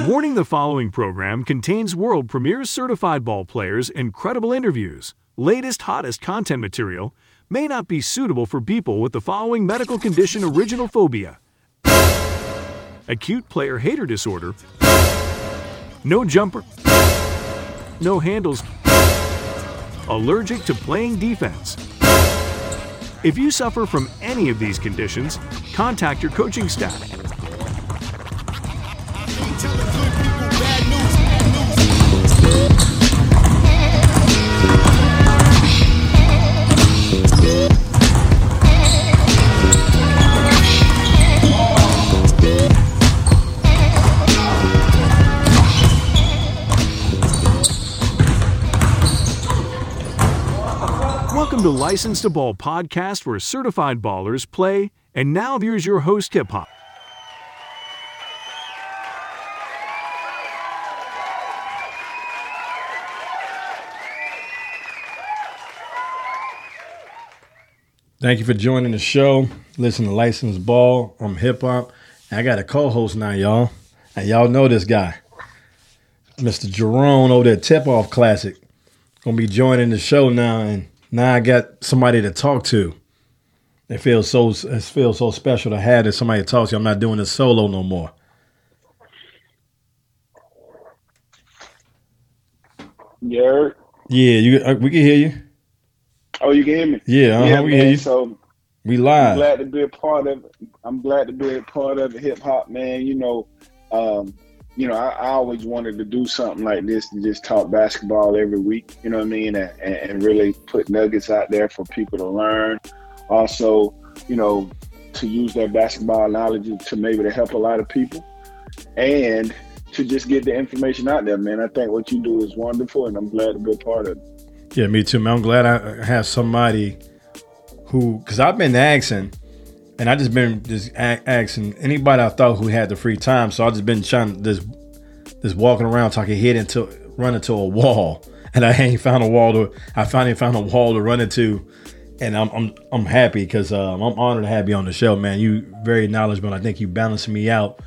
Warning the following program contains world premier certified ball players, incredible interviews, latest, hottest content material, may not be suitable for people with the following medical condition original phobia. Acute player hater disorder, no jumper, no handles, allergic to playing defense. If you suffer from any of these conditions, contact your coaching staff. Welcome to License to Ball podcast, where certified ballers play. And now here's your host, Hip Hop. Thank you for joining the show. Listen to License Ball. I'm Hip Hop. I got a co-host now, y'all. And y'all know this guy, Mr. Jerome over there, Tip Off Classic. Gonna be joining the show now, and now I got somebody to talk to. It feels so it feels so special to have this somebody to talk to. I'm not doing this solo no more. Yeah. Yeah, you uh, we can hear you. Oh, you can hear me? Yeah, uh-huh, yeah, we man. hear you. So We I'm live. glad to be a part of it. I'm glad to be a part of. Hip hop, man. You know, um, you know, I, I always wanted to do something like this to just talk basketball every week. You know what I mean? And, and, really put nuggets out there for people to learn. Also, you know, to use their basketball knowledge to maybe to help a lot of people, and to just get the information out there, man. I think what you do is wonderful, and I'm glad to be a part of it. Yeah, me too, man. I'm glad I have somebody who, because I've been asking, and I just been just asking anybody I thought who had the free time. So I just been trying just just walking around talking head into run into a wall, and I ain't found a wall to. I finally found a wall to run into, and I'm I'm I'm happy because um, I'm honored to have you on the show, man. You very knowledgeable. I think you balance me out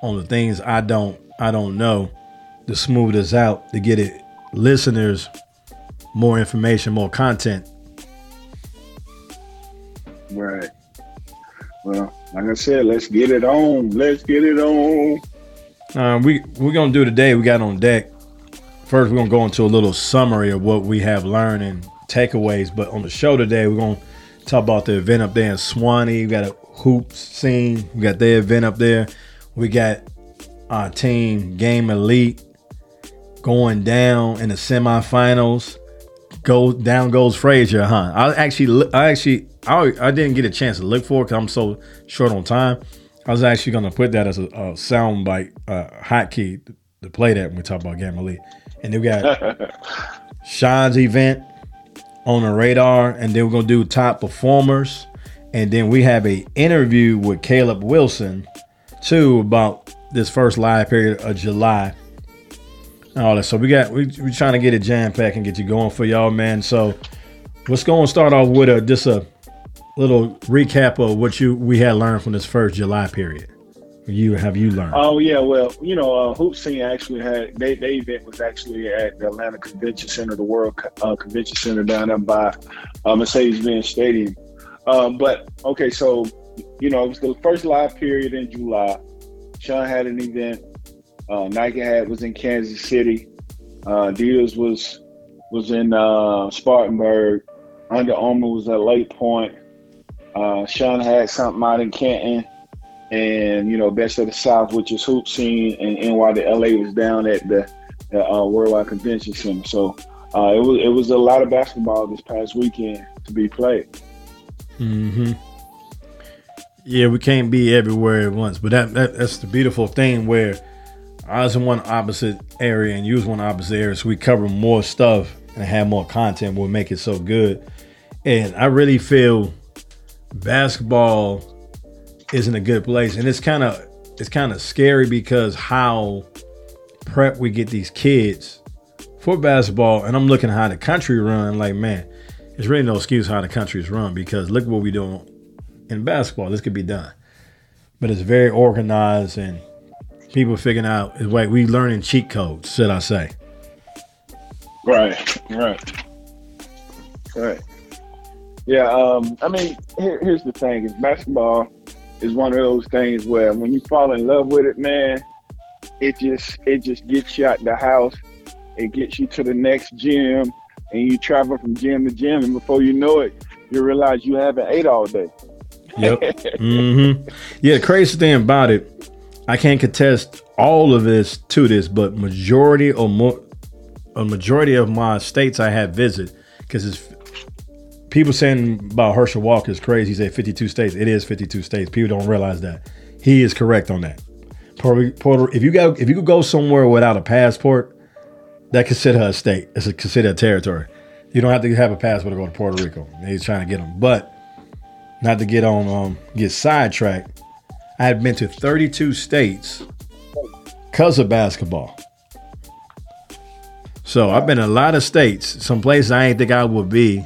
on the things I don't I don't know to smooth us out to get it listeners more information, more content. Right. Well, like I said, let's get it on. Let's get it on. Um, we we're gonna do today. We got on deck. First, we're gonna go into a little summary of what we have learned and takeaways. But on the show today, we're gonna talk about the event up there in Suwanee. We got a hoops scene. We got their event up there. We got our team Game Elite going down in the semifinals. Go down goes Frazier, huh? I actually, I actually, I, I didn't get a chance to look for it because I'm so short on time. I was actually gonna put that as a, a sound bite, uh, hotkey to, to play that when we talk about Game Elite. And then we got Sean's event on the radar, and then we're gonna do top performers, and then we have a interview with Caleb Wilson too about this first live period of July. and All that. So we got we we trying to get it jam packed and get you going for y'all, man. So let's go and start off with a just a little recap of what you we had learned from this first July period. You have you learned? Oh yeah, well, you know, uh, Hoop Scene actually had they their event was actually at the Atlanta Convention Center, the World uh, Convention Center down there by uh, Mercedes-Benz Stadium. Um, but okay, so you know, it was the first live period in July. Sean had an event. Uh, Nike had was in Kansas City. Uh, Adidas was was in uh, Spartanburg. Under Armour was at Lake Point. Uh, Sean had something out in Canton and you know best of the south which is hoop scene and NY the LA was down at the, uh, Worldwide Convention Center so uh, it was it was a lot of basketball this past weekend to be played Mm-hmm. Yeah, we can't be everywhere at once, but that, that that's the beautiful thing where I was in one opposite area and you was one opposite area, so we cover more stuff and have more content. Will make it so good, and I really feel basketball is in a good place, and it's kind of it's kind of scary because how prep we get these kids for basketball, and I'm looking how the country run. Like, man, there's really no excuse how the country's run because look what we doing in basketball. This could be done, but it's very organized and people figuring out is wait, we learning cheat codes, should I say? Right, right, right. Yeah, um, I mean, here, here's the thing: is basketball is one of those things where when you fall in love with it, man, it just it just gets you out the house. It gets you to the next gym, and you travel from gym to gym, and before you know it, you realize you haven't ate all day. Yep. mm-hmm. Yeah. The crazy thing about it, I can't contest all of this to this, but majority or more, a majority of my states I have visit because it's people saying about Herschel Walker is crazy. He said 52 states. It is 52 states. People don't realize that. He is correct on that. Puerto, if you go if you could go somewhere without a passport, that consider a state. It's a, considered a territory. You don't have to have a passport to go to Puerto Rico. He's trying to get them, but not to get on um, get sidetracked. I have been to 32 states because of basketball. So I've been a lot of states, some places I ain't think I would be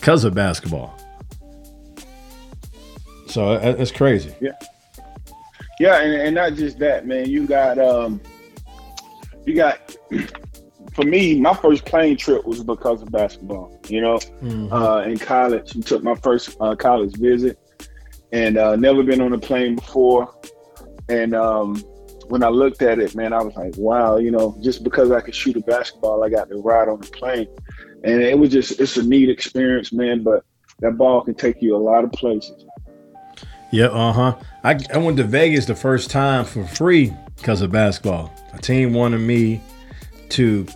because of basketball. So it's crazy. Yeah. Yeah, and, and not just that, man. You got um you got for me, my first plane trip was because of basketball. You know, mm-hmm. uh, in college, I took my first uh, college visit, and uh, never been on a plane before. And um, when I looked at it, man, I was like, wow, you know, just because I could shoot a basketball, I got to ride on the plane, and it was just it's a neat experience, man. But that ball can take you a lot of places. Yeah, uh huh. I, I went to Vegas the first time for free because of basketball. A team wanted me to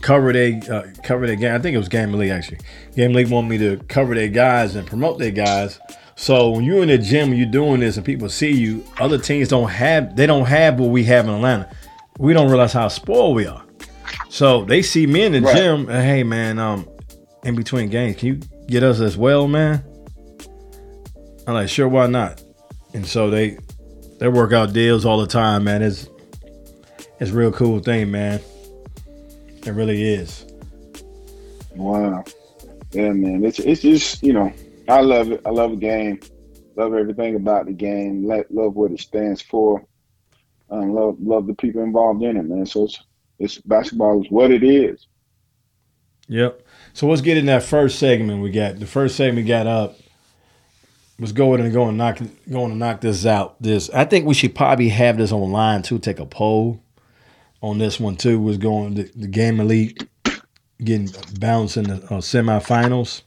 cover their uh, cover their game. I think it was Game Elite actually. Game Elite wanted me to cover their guys and promote their guys. So when you're in the gym, you're doing this, and people see you. Other teams don't have they don't have what we have in Atlanta. We don't realize how spoiled we are. So they see me in the right. gym. Hey man, um, in between games, can you get us as well, man? I'm like, sure, why not? And so they they work out deals all the time, man. It's it's real cool thing, man. It really is. Wow. Yeah, man. It's it's just you know I love it. I love the game. Love everything about the game. love what it stands for. Um, love love the people involved in it, man. So it's it's basketball is what it is. Yep. So let's get in that first segment we got. The first segment got up. Let's go ahead and go and knock going to knock this out. This I think we should probably have this online too. Take a poll on this one too. Was going the, the game elite getting bounced in the uh, semifinals.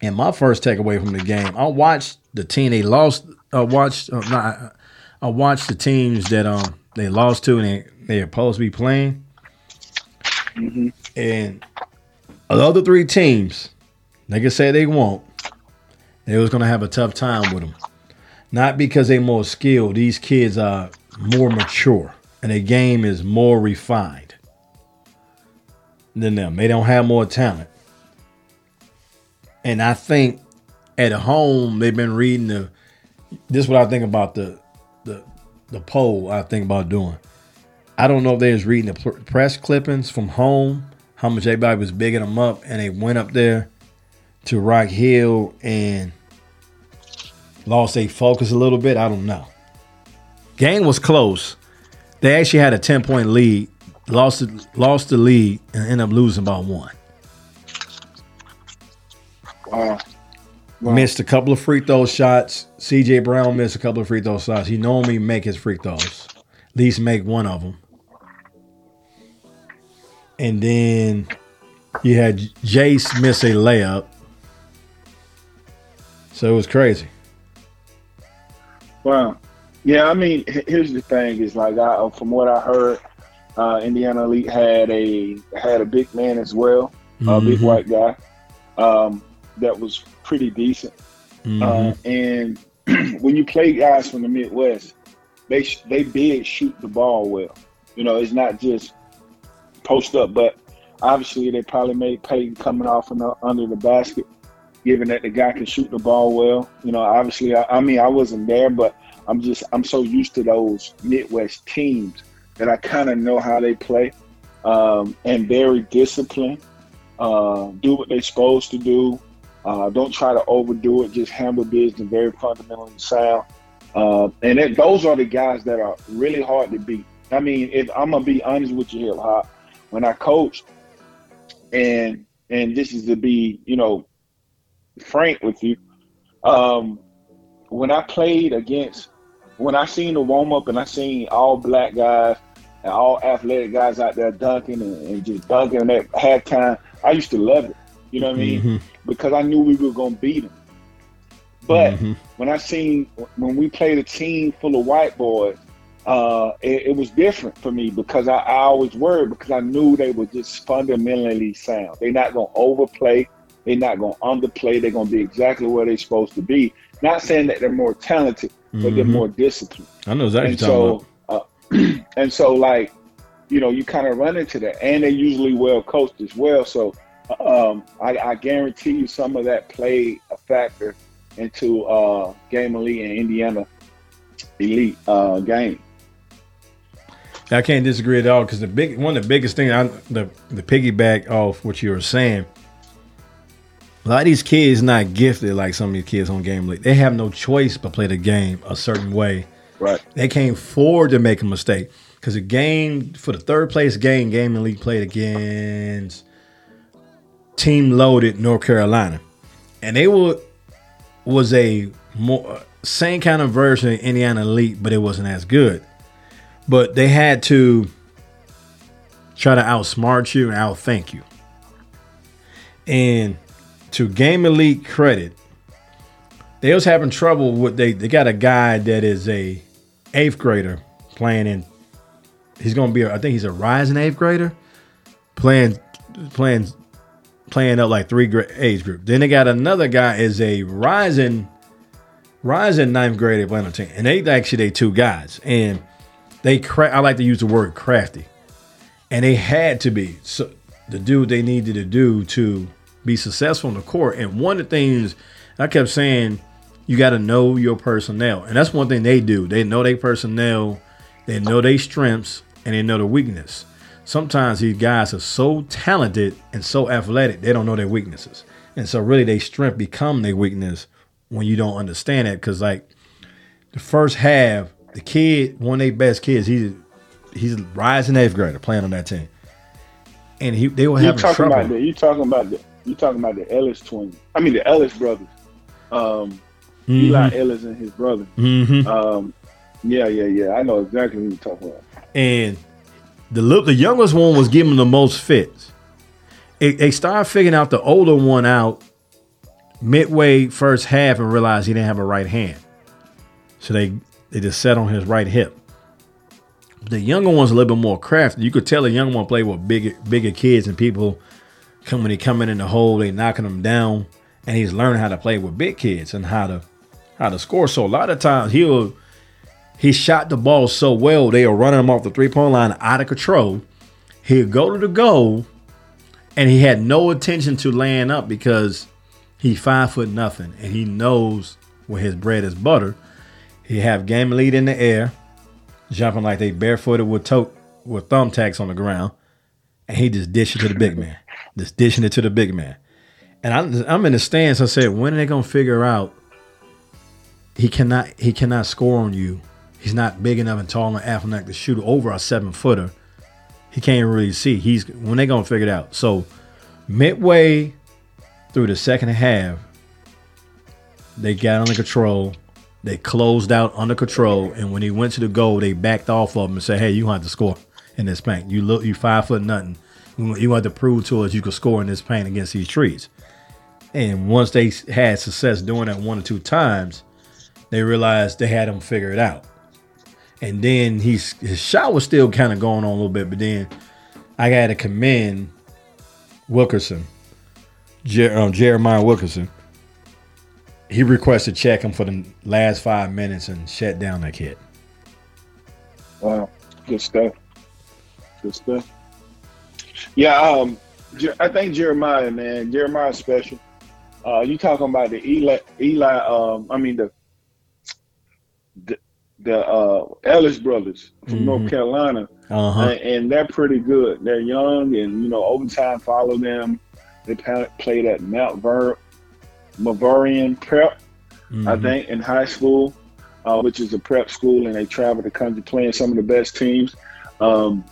And my first takeaway from the game, I watched the team they lost. I watched uh, not, I watched the teams that um they lost to and they they're supposed to be playing. Mm-hmm. And the other three teams, they can say they won't. They was gonna have a tough time with them. Not because they're more skilled. These kids are more mature and their game is more refined than them. They don't have more talent. And I think at home they've been reading the. This is what I think about the the poll. I think about doing. I don't know if they was reading the press clippings from home, how much everybody was bigging them up, and they went up there to Rock Hill and lost their focus a little bit. I don't know. Game was close. They actually had a ten point lead, lost lost the lead, and ended up losing by one. Wow. Wow. Missed a couple of free throw shots. CJ Brown missed a couple of free throw shots. He normally make his free throws, at least make one of them. And then you had Jace miss a layup. So it was crazy. Wow. Yeah, I mean, here's the thing: is like I, from what I heard, uh, Indiana Elite had a had a big man as well, mm-hmm. a big white guy. Um, that was pretty decent. Mm-hmm. Uh, and when you play guys from the Midwest, they they big shoot the ball well. You know, it's not just post up, but obviously they probably made Peyton coming off the, under the basket, given that the guy can shoot the ball well. You know, obviously, I, I mean, I wasn't there, but I'm just I'm so used to those Midwest teams that I kind of know how they play, um, and very disciplined. Uh, do what they're supposed to do. Uh, don't try to overdo it. Just handle business very fundamentally sound. Uh, and it, those are the guys that are really hard to beat. I mean, if I'm gonna be honest with you here, Hop, when I coached, and and this is to be, you know, frank with you, um, when I played against, when I seen the warm up and I seen all black guys and all athletic guys out there dunking and, and just dunking at halftime, I used to love it. You know what I mean? Mhm. Because I knew we were gonna beat them. But Mhm. when I seen when we played a team full of white boys, uh, it, it was different for me because I, I always worried because I knew they were just fundamentally sound. They're not gonna overplay. They're not gonna underplay. They're gonna be exactly where they're supposed to be. Not saying that they're more talented, but they're Mhm. more disciplined. I know exactly And what you're talking about. so, uh, and so, like, you know, you kind of run into that, and they're usually well coached as well. So, um, I, I guarantee you, some of that played a factor into uh, Game Elite and Indiana Elite uh, game. I can't disagree at all because the big one of the biggest thing I the the piggyback off what you were saying. A lot of these kids not gifted like some of these kids on Game Elite. They have no choice but play the game a certain way. Right. They can't afford to make a mistake because the game for the third place game, Game Elite played against team loaded North Carolina, and they were was a more same kind of version of Indiana Elite, but it wasn't as good. But they had to try to outsmart you and outthink you. And to Game Elite credit, they was having trouble with they they got a guy that is a eighth grader playing in he's gonna be I think he's a rising eighth grader playing playing playing up like three age group. Then they got another guy is a rising rising ninth on the team. And they actually they two guys. And they cra- I like to use the word crafty. And they had to be so do what they needed to do to be successful on the court. And one of the things I kept saying, you got to know your personnel. And that's one thing they do. They know their personnel, they know their strengths, and they know their weakness. Sometimes these guys are so talented and so athletic, they don't know their weaknesses. And so really their strength become their weakness when you don't understand it. Cause like the first half, the kid, one of their best kids, he's he's rising eighth grader playing on that team. And he they were You having talking trouble. about the you talking about the you talking about the Ellis twins. I mean the Ellis brothers. Um, Eli Ellis and his brother. hmm Um, yeah, yeah, yeah. I know exactly who you're talking about. and the little, the youngest one was giving the most fits. It, they started figuring out the older one out midway first half and realized he didn't have a right hand, so they they just sat on his right hip. The younger one's a little bit more crafty. You could tell the young one played with bigger bigger kids and people come when they coming in the hole, they knocking them down, and he's learning how to play with big kids and how to how to score. So a lot of times he'll he shot the ball so well, they were running him off the three point line out of control. He'd go to the goal, and he had no attention to laying up because he five foot nothing, and he knows where his bread is butter. He have Game Elite in the air, jumping like they barefooted with toe with thumbtacks on the ground, and he just dish it to the big man, just dishing it to the big man. And I'm I'm in the stands. I said, when are they gonna figure out he cannot he cannot score on you? He's not big enough and tall and athletic to shoot over a seven footer. He can't really see. He's when they gonna figure it out. So midway through the second half, they got under control. They closed out under control, and when he went to the goal, they backed off of him and said, "Hey, you have to score in this paint. You look, you five foot nothing. You have to prove to us you can score in this paint against these trees." And once they had success doing that one or two times, they realized they had him figured out. And then he's his shot was still kind of going on a little bit, but then I got to commend Wilkerson, Jer- um, Jeremiah Wilkerson. He requested check him for the last five minutes and shut down that kid. Wow, good stuff. Good stuff. Yeah, um, I think Jeremiah, man, Jeremiah's special. Uh, you talking about the Eli, Eli? Um, I mean the the, the uh, Ellis brothers from Mhm. North Carolina, Uh huh. and, and they're pretty good. They're young, and you know, overtime follow them. They played at Mount Ver, Moravian Prep, I Mm-hmm. think, in high school. uh, which is a prep school, and they travel the country playing some of the best teams. Um,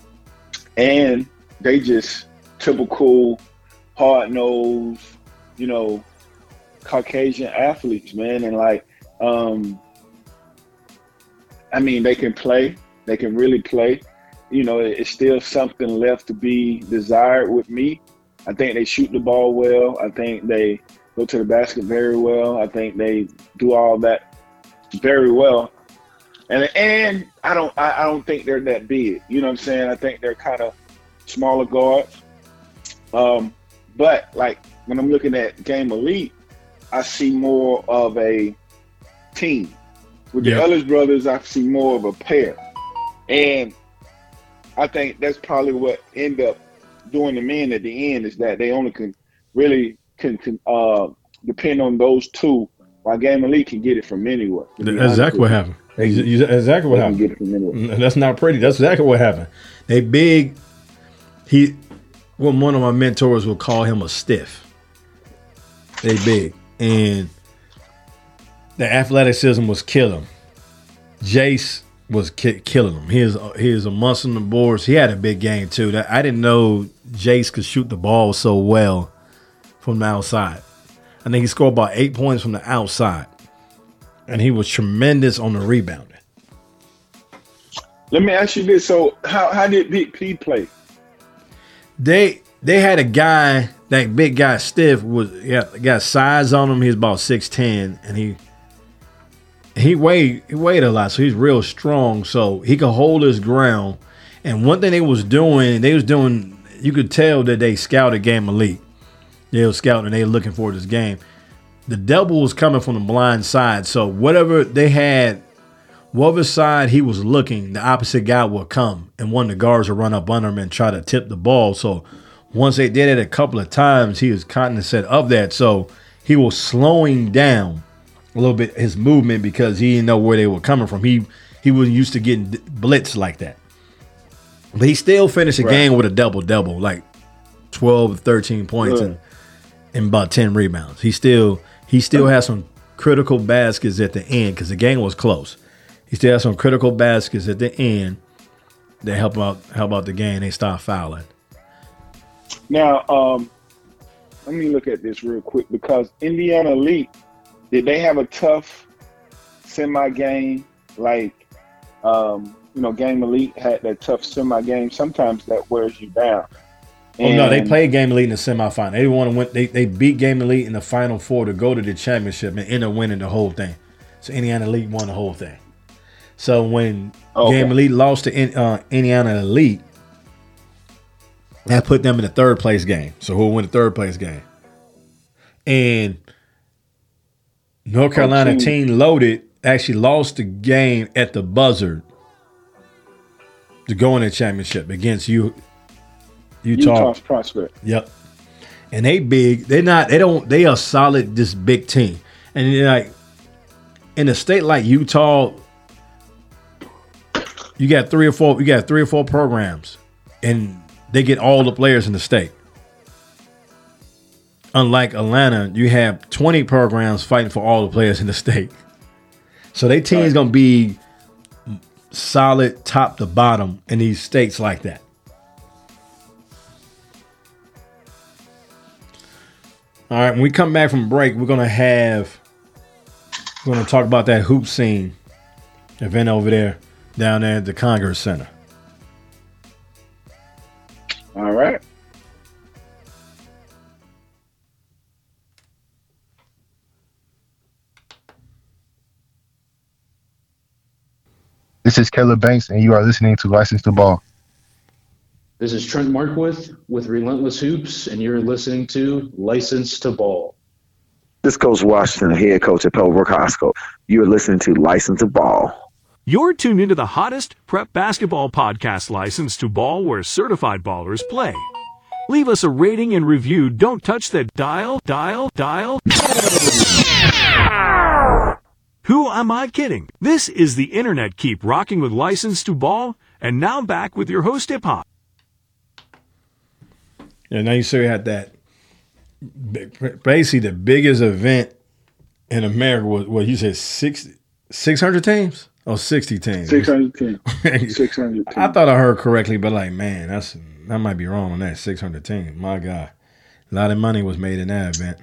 and they just typical hard nosed, you know, Caucasian athletes, man. And like, um, I mean, they can play, they can really play. You know, it's still something left to be desired with me. I think they shoot the ball well. I think they go to the basket very well. I think they do all that very well. And and I don't I, I don't think they're that big. You know what I'm saying? I think they're kind of smaller guards. Um, but like when I'm looking at Game Elite, I see more of a team. With the Ellis brothers, I see more of a pair. And I think that's probably what end up doing the men at the end is that they only can really can, can uh, depend on those two. While Game Elite can get it from anywhere. That's exactly what happened. Exactly what happened. That's not pretty. That's exactly what happened. They big. He, well, one of my mentors will call him a stiff. They big, and the athleticism was killing. Him. Jace was ki- killing him. He is he is a muscle in the boards. He had a big game too. That I didn't know Jace could shoot the ball so well from the outside. I think he scored about eight points from the outside, and he was tremendous on the rebounding. Let me ask you this: So, how how did Big P play? They they had a guy that big guy stiff was yeah got size on him. He's about six ten, and he he weighed he weighed a lot, so he's real strong. So he could hold his ground. And one thing they was doing, they was doing. You could tell that they scouted Game Elite. They were scouting and they were looking for this game. The double was coming from the blind side, so whatever they had, whatever side he was looking, the opposite guy would come, and one of the guards would run up under him and try to tip the ball. So once they did it a couple of times, he was cognizant of that. So he was slowing down a little bit his movement because he didn't know where they were coming from. He he wasn't used to getting blitz like that. But he still finished the right. game with a double double, like 12, 13 points and, and about 10 rebounds. He still he still has some critical baskets at the end because the game was close. He still has some critical baskets at the end that help out help out the game. They start fouling. Now, um, let me look at this real quick because Indiana Elite did they have a tough semi game like um, you know Game Elite had that tough semi game? Sometimes that wears you down. And, oh no, they played Game Elite in the semifinal. They want to win. They, they beat Game Elite in the final four to go to the championship and end up winning the whole thing. So Indiana Elite won the whole thing. So when okay. Game Elite lost to uh, Indiana Elite, that put them in the third place game. So who will win the third place game? And North oh, Carolina team loaded actually lost the game at the buzzer to go in the championship against you Utah Utah's prospect. Yep. And they big. They're not. They don't. They are solid. This big team. And like in a state like Utah, you got three or four. You got three or four programs, and they get all the players in the state. Unlike Atlanta, you have 20 programs fighting for all the players in the state. So their team is going to be solid top to bottom in these states like that. All right, when we come back from break, we're gonna have we're gonna talk about that hoop scene event over there down there at the Congress Center. All right. This is Caleb Banks, and you are listening to License to Ball. This is Trent Markwith with Relentless Hoops, and you're listening to License to Ball. This Coach Washington, head coach at Pebblebrook High School. You are listening to License to Ball. You're tuned into the hottest prep basketball podcast, License to Ball, where certified ballers play. Leave us a rating and review. Don't touch that dial, dial, dial. Who am I kidding? This is the Internet Keep rocking with License to Ball, and now back with your host, Hip Hop. Yeah, now you still had that. Basically, the biggest event in America was what you said 60, Six hundred teams or sixty teams? 600 teams. 600 teams. I thought I heard correctly, but like, man, that's I might be wrong on that. Six hundred teams. My God, a lot of money was made in that event.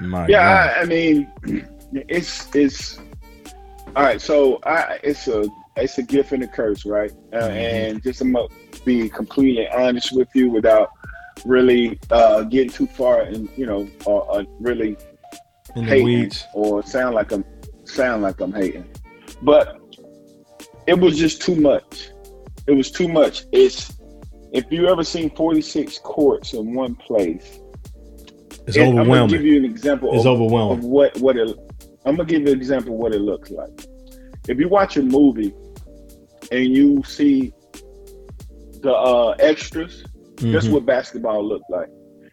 My yeah, God. I, I mean, it's it's all right. So I, it's a it's a gift and a curse, right? Uh, Mhm. And just to be completely honest with you, without really uh, getting too far and you know, or, or really in the hating weeds. or sound like I'm sound like I'm hating. But it was just too much. It was too much. It's if you ever seen 46 courts in one place, It's and I'm gonna give overwhelming. you an example It's of, overwhelming. of what what it. I'm gonna give you an example of what it looks like. If you watch a movie and you see the uh, extras, that's Mhm. what basketball looked like.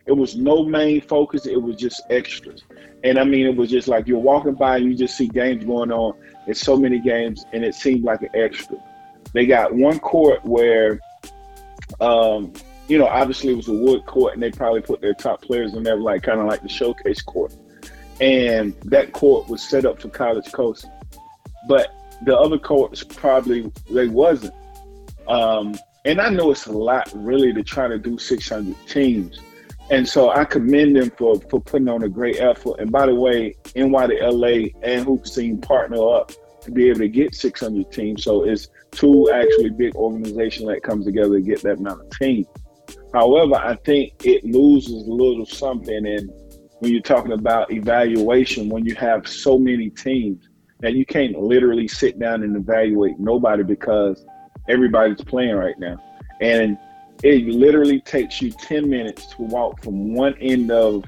It was no main focus. It was just extras. And I mean, it was just like you're walking by and you just see games going on. It's so many games, and it seemed like an extra. They got one court where, um, you know, obviously it was a wood court, and they probably put their top players in there, like kind of like the showcase court. And that court was set up for college coast, but the other courts probably they wasn't. Um, and I know it's a lot really to try to do 600 teams. And so I commend them for, for putting on a great effort. And by the way, NY to LA and Hoop Scene partner up to be able to get 600 teams. So it's two actually big organizations that comes together to get that amount of teams. However, I think it loses a little something. And when you're talking about evaluation, when you have so many teams, that you can't literally sit down and evaluate nobody because everybody's playing right now. And it literally takes you 10 minutes to walk from one end of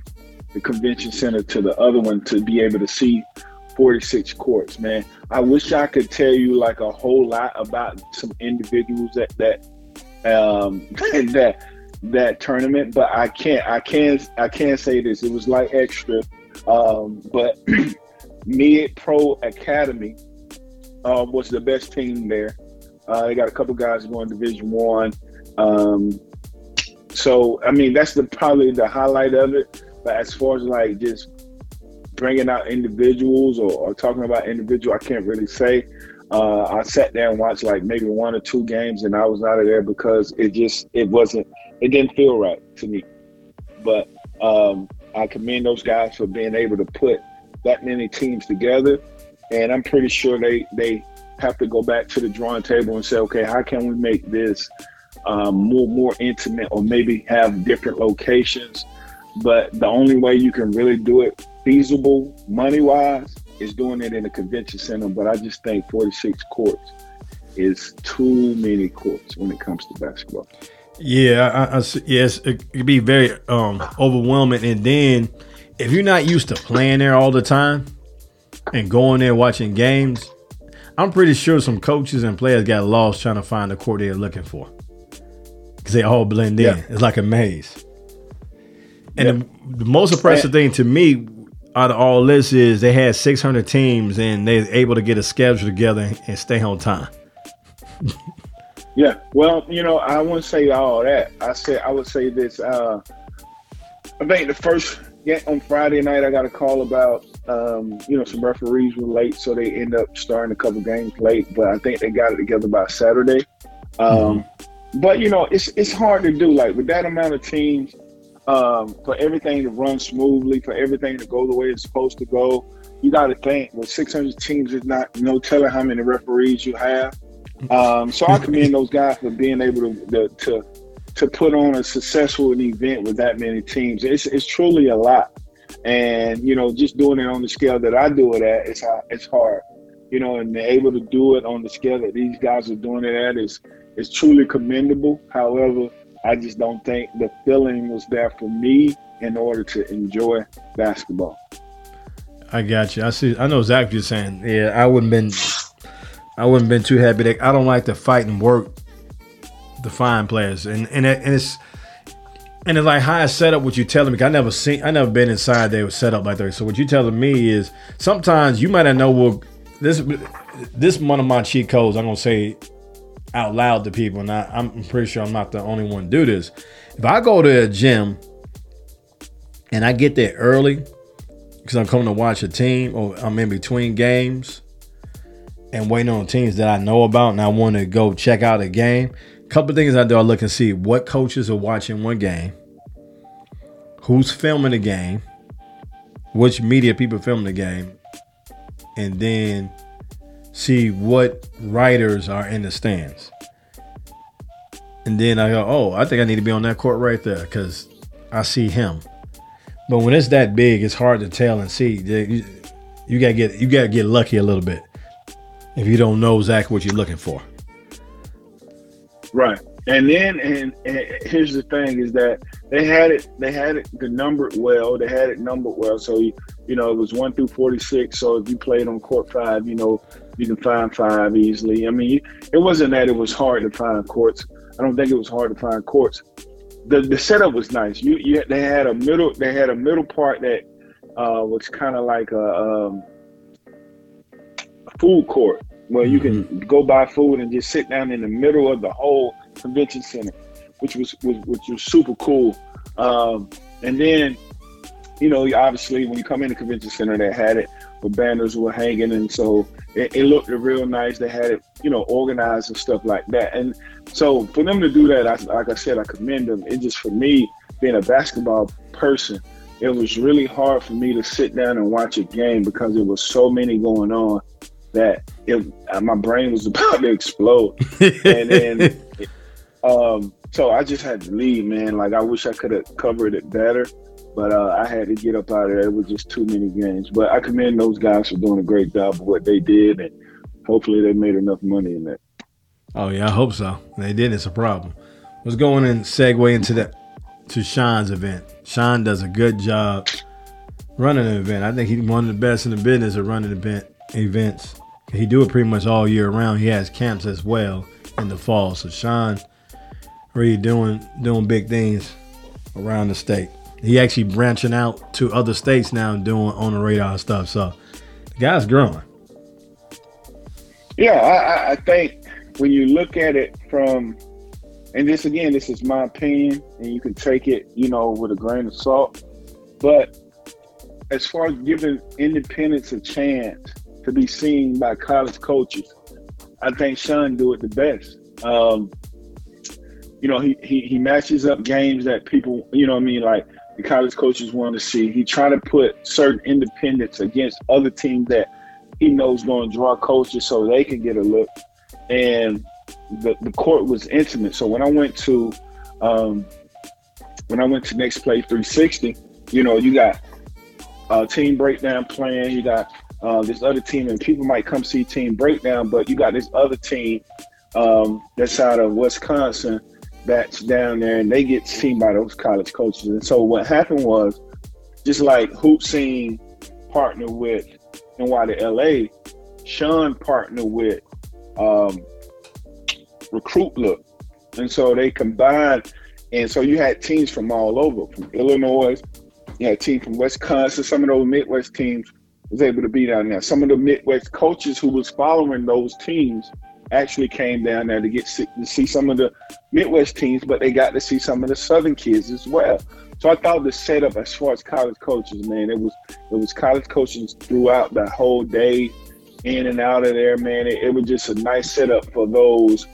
the convention center to the other one to be able to see 46 courts, man. I wish I could tell you like a whole lot about some individuals that that um that that tournament, but I can't I can't I can't say this. It was like extra. Um but Mid Pro Academy uh, was the best team there. Uh, they got a couple guys going Division One. Um, so I mean, that's the probably the highlight of it. But as far as like just bringing out individuals or, or talking about individual, I can't really say. Uh, I sat there and watched like maybe one or two games, and I was out of there because it just it wasn't it didn't feel right to me. But um, I commend those guys for being able to put that many teams together, and I'm pretty sure they they have to go back to the drawing table and say, okay, how can we make this um, more more intimate, or maybe have different locations? But the only way you can really do it feasible money wise is doing it in a convention center. But I just think 46 courts is too many courts when it comes to basketball. Yeah, I, I yes, it, could be very um, overwhelming. And then if you're not used to playing there all the time and going there watching games, I'm pretty sure some coaches and players got lost trying to find the court they're looking for because they all blend in. Yeah. It's like a maze. And the, the most impressive thing to me out of all this is they had 600 teams and they're able to get a schedule together and stay on time. Yeah, well, you know, I wouldn't say all that. I said I would say this. Uh, I think the first yeah, on Friday night, I got a call about um, you know some referees were late, so they end up starting a couple games late. But I think they got it together by Saturday. Um, But you know, it's it's hard to do. Like with that amount of teams, um, for everything to run smoothly, for everything to go the way it's supposed to go, you got to think with 600 teams, it's not no telling how many referees you have. Um, so I commend those guys for being able to, to to put on a successful event with that many teams. It's it's truly a lot, and you know, just doing it on the scale that I do it at, it's it's hard. You know, and able to do it on the scale that these guys are doing it at is is truly commendable. However, I just don't think the feeling was there for me in order to enjoy basketball. I got you. I see. I know exactly what you're saying. Yeah, I wouldn't been. I wouldn't been too happy. That I don't like to fight and work to find players, and and, it, and it's and it's like how I set up what you telling me. I never seen. I never been inside. They were set up like that. So what you telling me is sometimes you might not know. what this this one of my cheat codes. I'm gonna say out loud to people, and I, I'm pretty sure I'm not the only one to do this. If I go to a gym and I get there early because I'm coming to watch a team or I'm in between games and waiting on teams that I know about and I want to go check out a game. A couple things I do, I look and see what coaches are watching one game, who's filming the game, which media people filming the game, and then see what writers are in the stands. And then I go, oh, I think I need to be on that court right there because I see him. But when it's that big, it's hard to tell and see. You, you gotta get you gotta get lucky a little bit if you don't know exactly what you're looking for. Right. And then and, and here's the thing is that they had it they had it the numbered well, they had it numbered well. So you, you know, it was one through forty six. So if you played on court five, you know, you can find five easily. I mean, it wasn't that it was hard to find courts. I don't think it was hard to find courts. The the setup was nice. You, you they had a middle they had a middle part that uh, was kind of like a, um, food court where you can Mm-hmm. go buy food and just sit down in the middle of the whole convention center, which was, was which was super cool. Um, and then, you know, obviously when you come in the convention center, they had it where banners were hanging, and so it, it looked real nice. They had it, you know, organized and stuff like that. And so for them to do that, I, like I said, I commend them. It just for me being a basketball person, it was really hard for me to sit down and watch a game because there was so many going on that it, uh, my brain was about to explode. and then, um, so I just had to leave, man. Like I wish I could have covered it better, but uh, I had to get up out of there. It was just too many games. But I commend those guys for doing a great job of what they did, and hopefully they made enough money in that. Oh yeah, I hope so. They did. It's a problem. Let's go in and segue into that to Sean's event. Sean does a good job running an event. I think he's one of the best in the business of running event events. He do it pretty much all year round. He has camps as well in the fall. So Sean really doing doing big things around the state. He actually branching out to other states now and doing on the radar stuff. So the guy's growing. Yeah, I, I- think when you look at it from, and this again, this is my opinion, and you can take it, you know, with a grain of salt. But as far as giving independence a chance to be seen by college coaches, I think Sean do it the best. Um, you know, he, he he matches up games that people, you know, what I mean, like the college coaches want to see. He try to put certain independents against other teams that he knows going to draw coaches so they can get a look. And the, the court was intimate. So when I went to um, when I went to Next Play 360, you know, you got uh, team breakdown playing. You got uh, this other team, and people might come see team breakdown, but you got this other team um, that's out of Wisconsin that's down there, and they get seen by those college coaches. And so what happened was, just like Hoop Scene partnered with NY to LA, Sean partnered with um, Recruit Look, and so they combined, and so you had teams from all over, from Illinois, you had teams from Wisconsin. Some of those Midwest teams was able to be down there. Some of the Midwest coaches who was following those teams actually came down there to get to see some of the Midwest teams, but they got to see some of the Southern kids as well. So I thought the setup as far as college coaches, man, it was it was college coaches throughout the whole day, in and out of there, man. It, it was just a nice setup for those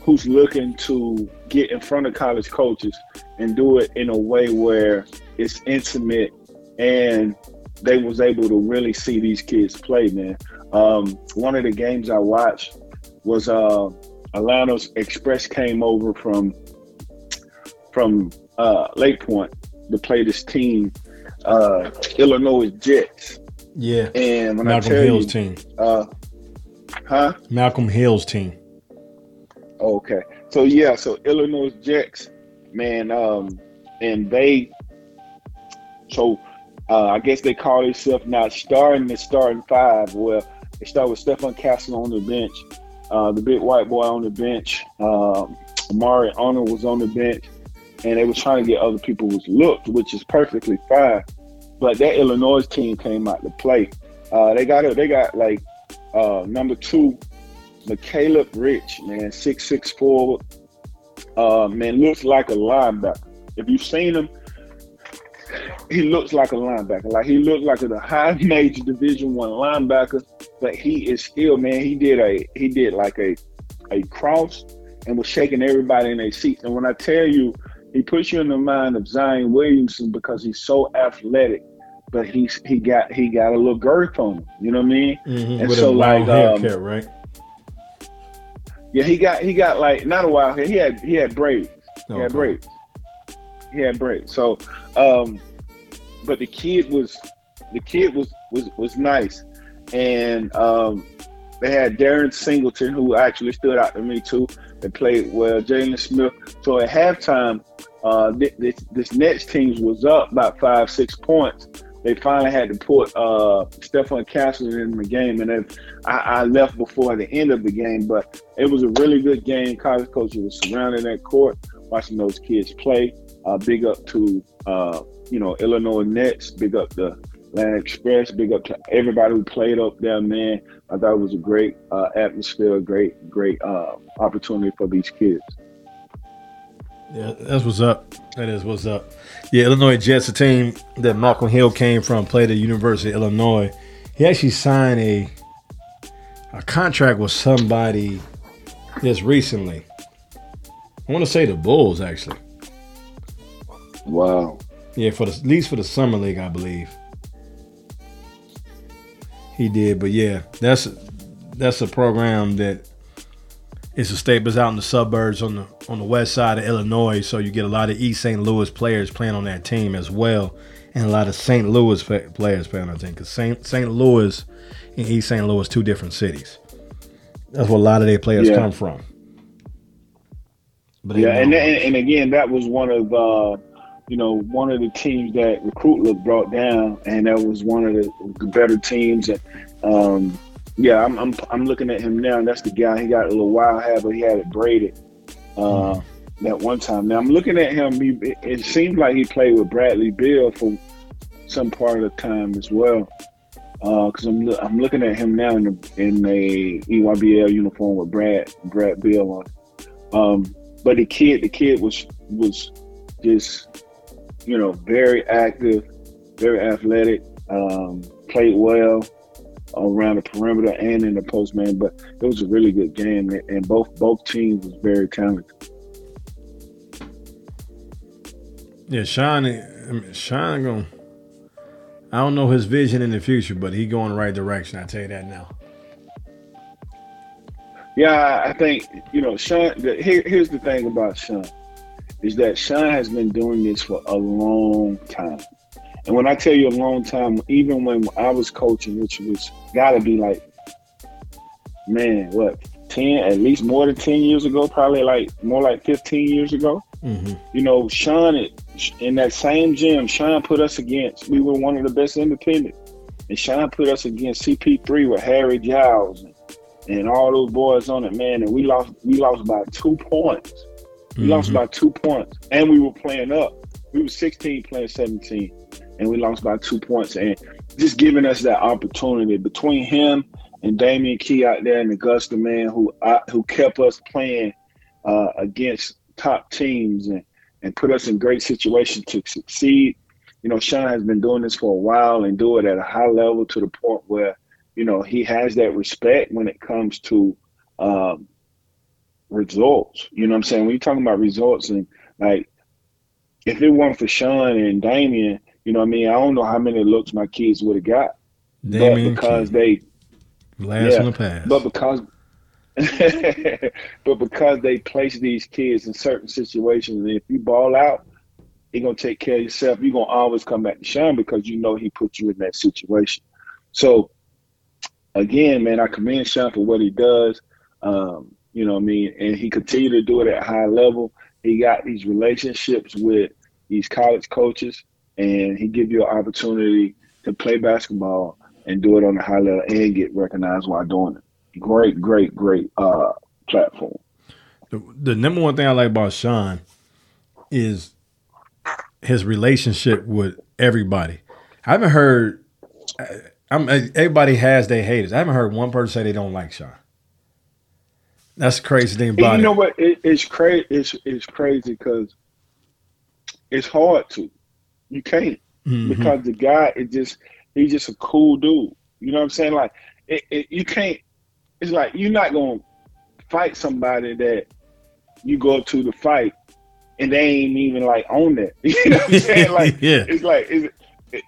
who's looking to get in front of college coaches and do it in a way where it's intimate and they was able to really see these kids play, man. Um, one of the games I watched was uh, Atlanta's Express came over from from uh, Lake Point to play this team, uh, Illinois Jets. Yeah. And when Malcolm I tell Hill's you, team. uh, huh? Malcolm Hill's team. Okay. So yeah, so Illinois Jets, man, um, and they so uh, I guess they call themselves now starting the starting five. Well, they start with Stefan Castle on the bench, uh, the big white boy on the bench. Um, Amari Arnold was on the bench, and they were trying to get other people was looked, which is perfectly fine. But that Illinois team came out to play. Uh, they got. They got like uh, number two, Macaleab Rich, man, six six four. Uh, man, looks like a linebacker. If you've seen him, he looks like a linebacker. Like he looked like a high major division one linebacker, but he is still man. He did a he did like a a cross and was shaking everybody in their seats. And when I tell you, he puts you in the mind of Zion Williamson because he's so athletic, but he's he got he got a little girth on him. You know what I mean? Mhm, And so a wild like um, haircut, right? yeah, he got he got like not a wild hair. He had he had braids. He had braids. He had braids. So, um, but the kid was the kid was was was nice, and um, they had Darren Singleton who actually stood out to me too. They played well. Jalen Smith. So at halftime, uh, this this Nets team was up about five six points. They finally had to put uh, Stefan in the game, and I, I left before the end of the game. But it was a really good game. College coaches were surrounding that court, watching those kids play. Uh, big up to uh, you know Illinois Nets. Big up the Atlanta Express. Big up to everybody who played up there, man. I thought it was a great uh, atmosphere, great great uh, opportunity for these kids. Yeah, that's what's up. That is what's up. Yeah, Illinois Jets, a team that Malcolm Hill came from, played at University of Illinois. He actually signed a a contract with somebody just recently. I want to say the Bulls, actually. Wow. Yeah, for the at least for the summer league, I believe. He did, but yeah, that's that's a program that is a staples out in the suburbs on the on the west side of Illinois. So you get a lot of East St. Louis players playing on that team as well, and a lot of St. Louis fa- players playing on that team because St. St. Louis and East St. Louis two different cities. That's where a lot of their players Yeah. come from. But Yeah, and, and and again, that was one of uh, you know one of the teams that Recruit Look brought down, and that was one of the, better teams. And um, yeah, I'm, I'm I'm looking at him now, and that's the guy. He got a little wild hair, but he had it braided uh, that one time. Now I'm looking at him. He, it, seems like he played with Bradley Beal for some part of the time as well. Because I'm I'm looking at him now in the, in a EYBL uniform with Brad Brad Beal on. Um, but the kid, the kid was was just you know very active, very athletic, um, played well around the perimeter and in the post man. But it was a really good game, and- both both teams was very talented. Yeah, Sean, I mean, Sean going. I don't know his vision in the future, but he going the right direction. I tell you that now. Yeah, I think you know Sean. The, here, here's the thing about Sean is that Sean has been doing this for a long time, and when I tell you a long time, even when I was coaching, which was got to be like, man, what ten? At least more than ten years ago, probably like more like fifteen years ago. Mm-hmm. You know, Sean in that same gym, Sean put us against. We were one of the best independent, and Sean put us against CP3 with Harry Giles and, and all those boys on it, man. And we lost. We lost by two points. We lost by two points, and we were playing up. We were 16 playing 17, and we lost by two points. And just giving us that opportunity between him and Damian Key out there in Augusta, man, who uh, who kept us playing uh, against top teams and and put us in great situations to succeed. You know, Sean has been doing this for a while and do it at a high level to the point where you know he has that respect when it comes to um, results. You know what I'm saying? When you're talking about results and like if it weren't for Sean and Damian, you know what I mean, I don't know how many looks my kids would have got. Damian but because Key, they last yeah, in the past. but because but because they place these kids in certain situations and if you ball out, you're gonna take care of yourself. You're gonna always come back to Sean because you know he put you in that situation. So again, man, I commend Sean for what he does. Um, you know what I mean? And he continued to do it at high level. He got these relationships with these college coaches and he give you an opportunity to play basketball and do it on a high level and get recognized while doing it. Great, great, great uh, platform. the, the number one thing I like about Sean is his relationship with everybody. I haven't heard. I- I'm, everybody has their haters. I haven't heard one person say they don't like Sean. That's the crazy thing about you know it. what? It, it's crazy. It's it's crazy because it's hard to. You can't. Mhm. because the guy is just he's just a cool dude. You know what I'm saying? Like it, it, you can't. It's like you're not gonna fight somebody that you go up to the fight and they ain't even like on that. You know what I'm saying? Like yeah. it's like it's,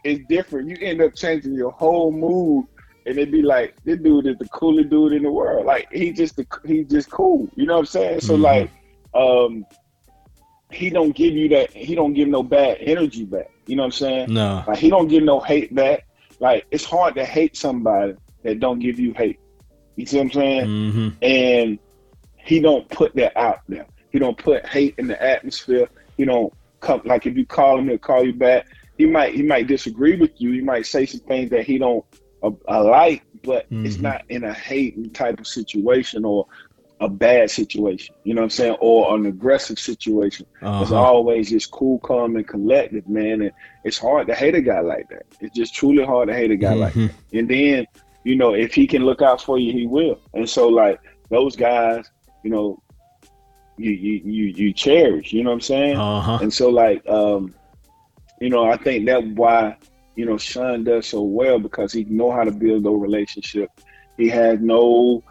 it's different. You end up changing your whole mood, and it be like this dude is the coolest dude in the world. Like he just the he just cool. You know what I'm saying? So Mhm. like, um, he don't give you that. He don't give no bad energy back. You know what I'm saying? No. Like he don't give no hate back. Like it's hard to hate somebody that don't give you hate. You see what I'm saying? hmm and he don't put that out there. He don't put hate in the atmosphere. He don't come like if you call him, he'll call you back. He might he might disagree with you. He might say some things that he don't uh, uh, like, but it's Mhm. not in a hating type of situation or a bad situation. You know what I'm saying? Or an aggressive situation. It's Uh-huh. always just cool, calm, and collected, man. And it's hard to hate a guy like that. It's just truly hard to hate a guy like Mhm. and then, you know, if he can look out for you, he will. And so, like those guys, you know, you you you, you cherish. You know what I'm saying? Uh-huh. And so, like, um, you know, I think that's why you know Sean does so well because he know how to build those relationship. He has no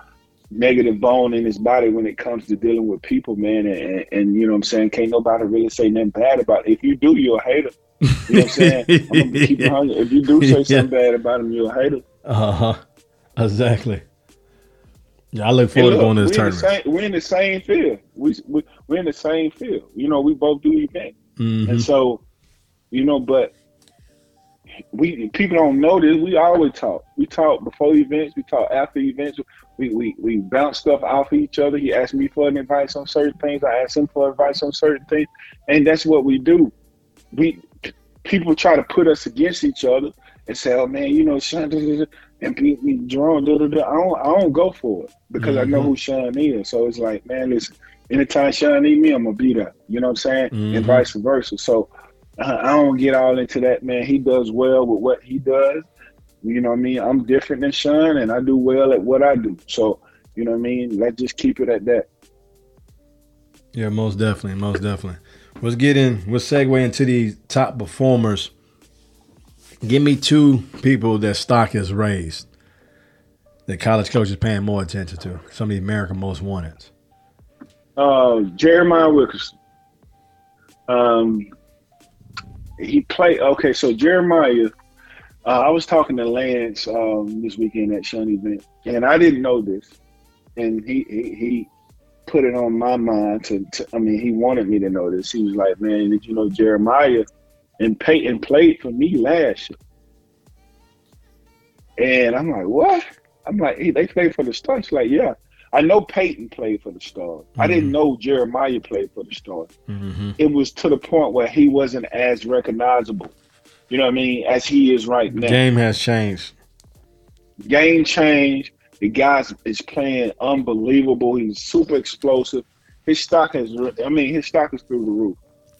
negative bone in his body when it comes to dealing with people, man. And, and, and you know what I'm saying? Can't nobody really say nothing bad about it. If you do, you're a hater. You know what I'm saying? I'm gonna keep. If you do say Yeah. something bad about him, you're a hater. Uh-huh. Exactly. Yeah, I look forward to going to this we're, in tournament. same, we're in the same field. We, we we're in the same field. You know, we both do events, Mhm. and so, you know, but we people don't know this. We always talk. We talk before events. We talk after events. We we we bounce stuff off of each other. He asked me for an advice on certain things. I asked him for advice on certain things, and that's what we do. We people try to put us against each other and say, "Oh man, you know, Sean," da, da, da," and beat me, Jerome. Da, da, da. I don't I don't go for it because I know Mhm. who Sean is. So it's like, man, listen. Anytime Sean need me, I'm gonna be there. You know what I'm saying? Mhm. And vice versa. So I, don't get all into that, man. He does well with what he does. You know what I mean? I'm different than Sean, and I do well at what I do. So you know what I mean? Let's just keep it at that. Yeah, most definitely, most definitely. Let's get in. We'll segue into these top performers. Give me two people that stock is raised that college coaches paying more attention to. Some of the American most wanted. Uh, Jeremiah Wilkinson. Um, he played. Okay, so Jeremiah. Uh, I was talking to Lance um, this weekend at Shun event, and I didn't know this, and he he, he put it on my mind to, to. I mean, he wanted me to know this. He was like, "Man, did you know Jeremiah and Peyton played for me last year?" And I'm like, "What?" I'm like, hey, "They played for the Stars." Like, "Yeah." I know Peyton played for the Stars. I didn't Mhm. know Jeremiah played for the Stars. Mm-hmm. It was to the point where he wasn't as recognizable, you know what I mean, as he is right now. Game has changed. Game changed. The guy is playing unbelievable. He's super explosive. His stock is, I mean, his stock is through the roof.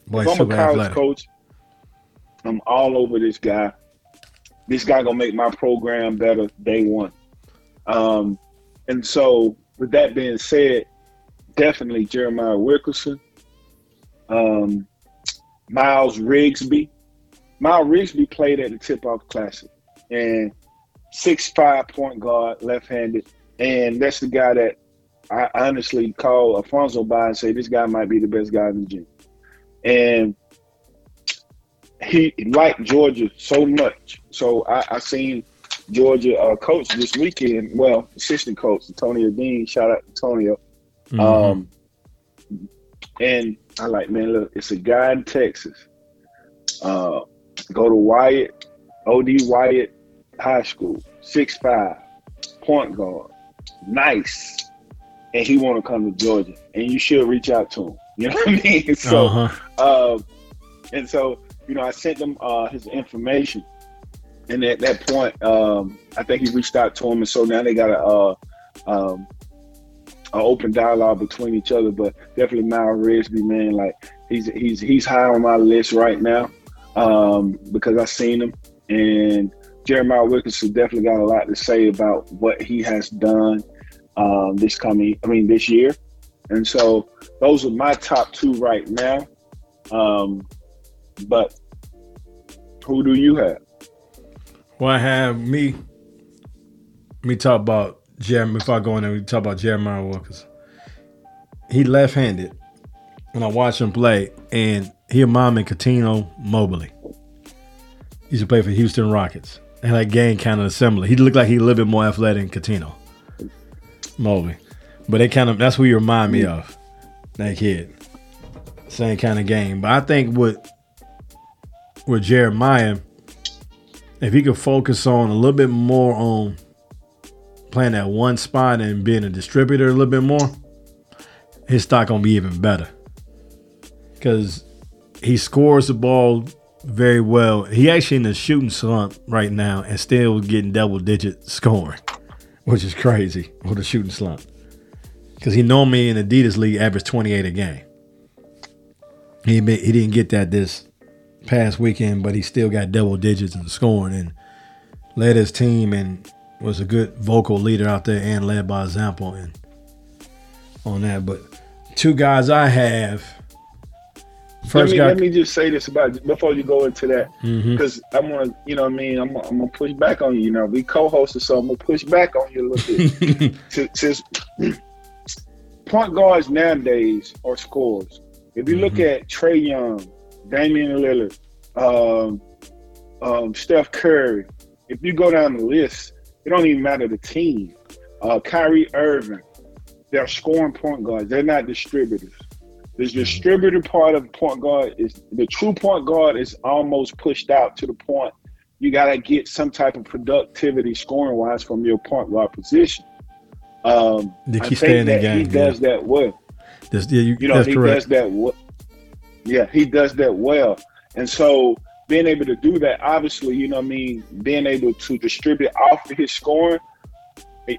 Boy, if I'm a college athletic. coach, I'm all over this guy. This guy gonna make my program better day one. Um, and so, with that being said, definitely Jeremiah Wilkinson, um, Miles Rigsby. Miles Rigsby played at the Tip Off Classic, and six five point guard, left handed, and that's the guy that I honestly call Alfonso by and say this guy might be the best guy in the gym and he liked Georgia so much. So I, I seen Georgia uh, coach this weekend. Well, assistant coach Antonio Dean. Shout out to Antonio. Mhm. Um, and I like, man, look, it's a guy in Texas. Uh, go to Wyatt, OD Wyatt High School, six five, point guard, nice, and he want to come to Georgia, and you should reach out to him. You know what I mean? So. uh-huh. Um, and so, you know, I sent them uh, his information. And at that point, um, I think he reached out to him. And so now they got a, uh, um, an open dialogue between each other. But definitely Miles Rigsby, man, like he's he's he's high on my list right now um, because I've seen him. And Jeremiah Wilkinson definitely got a lot to say about what he has done um, this coming, I mean, this year. And so those are my top two right now. Um, but Who do you have? Well, I have me. Me talk about Jeremy. Before I go in there, we talk about Jeremiah Walker's. He left-handed. When I watch him play, and he me of Cuttino Mobley. He used to play for Houston Rockets. And that game kind of similar. He looked like he a little bit more athletic than Cuttino Mobley. But they kind of that's who you remind me of. That kid. Same kind of game. But I think with with Jeremiah, if he could focus on a little bit more on playing that one spot and being a distributor a little bit more, his stock gonna be even better. Cause he scores the ball very well. He actually in the shooting slump right now and still getting double digit scoring, which is crazy with the shooting slump. Cause he normally in Adidas league averaged 28 a game. He he didn't get that this past weekend, but he still got double digits in scoring and led his team and was a good vocal leader out there and led by example and on that. But two guys I have. First let me, guy, let me just say this about before you go into that mm-hmm. because I want to, you know, what I mean, I'm, I'm gonna push back on you. You know, we co-hosted, so I'm gonna push back on you a little bit. Since- point guards nowadays are scores. If you look mm-hmm. at Trae Young, Damian Lillard, um, um, Steph Curry, if you go down the list, it don't even matter the team. Uh, Kyrie Irving, they're scoring point guards. They're not distributors. The distributor part of point guard is the true point guard is almost pushed out to the point you got to get some type of productivity scoring wise from your point guard position. Um, To I keep staying in think the that he game, does that well. Yeah, you, You know, that's he correct. does that. w- Yeah, he does that well. And so being able to do that, obviously, you know I mean, being able to distribute off of his scoring,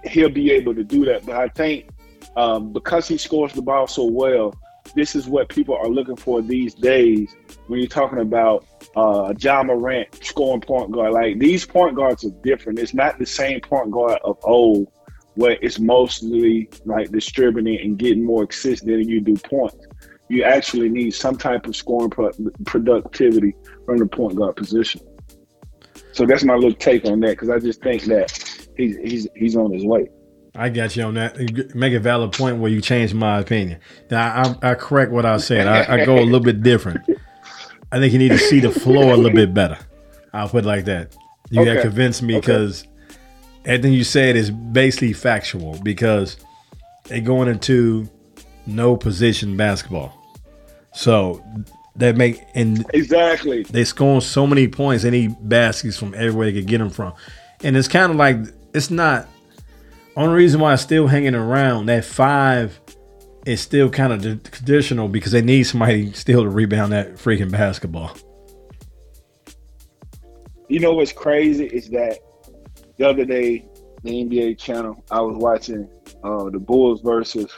he'll be able to do that. But I think um, because he scores the ball so well, this is what people are looking for these days when you're talking about uh, John Morant scoring point guard. Like these point guards are different. It's not the same point guard of old where it's mostly like distributing and getting more assists than you do points. You actually need some type of scoring pro- productivity from the point guard position. So that's my little take on that because I just think that he's he's he's on his way. I got you on that. You Make a valid point where you change my opinion. Now I, I correct what I said. I, I go a little bit different. I think you need to see the floor a little bit better. I'll put it like that. You got Okay. convinced me Okay. because everything you said is basically factual because they're going into no position basketball. So that make and Exactly. they score so many points, any baskets from everywhere they could get them from, and it's kind of like it's not. Only reason why it's still hanging around that five is still kind of traditional because they need somebody still to rebound that freaking basketball. You know what's crazy is that the other day, the NBA channel, I was watching uh, the Bulls versus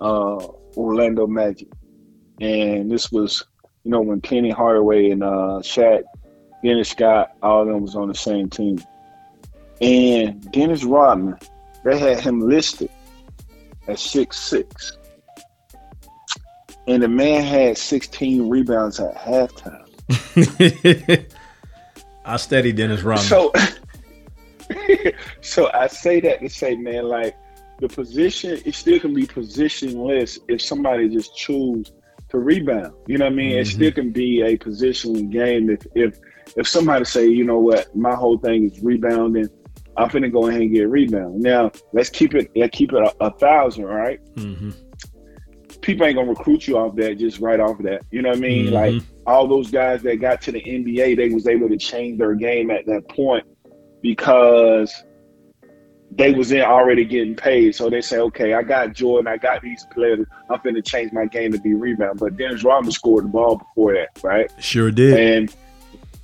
uh, Orlando Magic, and this was, you know, when Penny Hardaway and uh, Shaq, Dennis Scott, all of them was on the same team, and Dennis Rodman, they had him listed at six six, and the man had sixteen rebounds at halftime. I studied Dennis Rodman. So, so I say that to say, man, like the position, it still can be positionless if somebody just choose to rebound. You know what I mean? It Mhm. still can be a positioning game if if if somebody say, you know what, my whole thing is rebounding. I'm finna go ahead and get a rebound. Now let's keep it. Let's keep it a, a thousand, right? Mhm. People ain't gonna recruit you off that just right off that. You know what I mean? Mhm. Like all those guys that got to the NBA, they was able to change their game at that point because they was in already getting paid. So they say, okay, I got Jordan, I got these players. I'm finna change my game to be rebound. But Dennis Rodman scored the ball before that, right? Sure did. And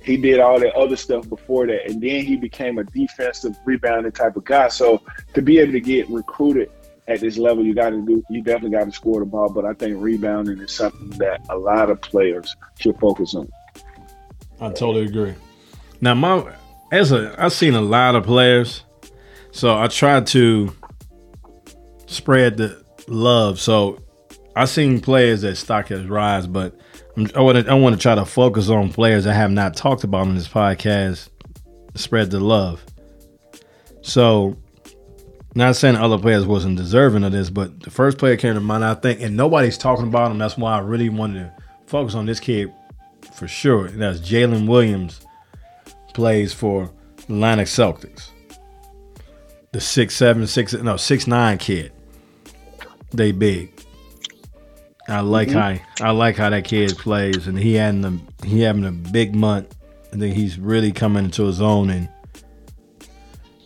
he did all that other stuff before that. And then he became a defensive rebounding type of guy. So to be able to get recruited at this level, you got to do, you definitely got to score the ball. But I think rebounding is something that a lot of players should focus on. I totally agree. Now, my as a I've seen a lot of players, so I try to spread the love. So I seen players that stock has rise, but I'm- want to I want to try to focus on players I have not talked about in this podcast. Spread the love. So, not saying other players wasn't deserving of this, but the first player came to mind. I think, and nobody's talking about him. That's why I really wanted to focus on this kid for sure. And that's Jalen Williams. Plays for the Atlanta Celtics. The six seven six no six nine kid. They big. I like how I like how that kid plays, and he having a he having a big month. I think he's really coming into his own and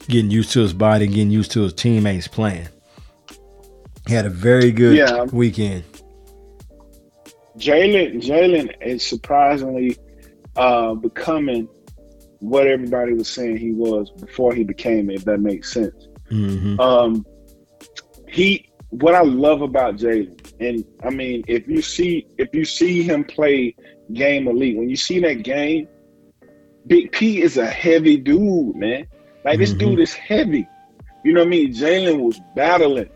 getting used to his body, getting used to his teammates playing. He had a very good Yeah. weekend. Jalen Jalen is surprisingly uh, becoming what everybody was saying he was before he became it, if that makes sense. hmm Um, he what I love about Jalen, and I mean, if you see if you see him play game elite, when you see that game, Big P is a heavy dude, man. Like this Mhm. dude is heavy. You know what I mean? Jalen was battling.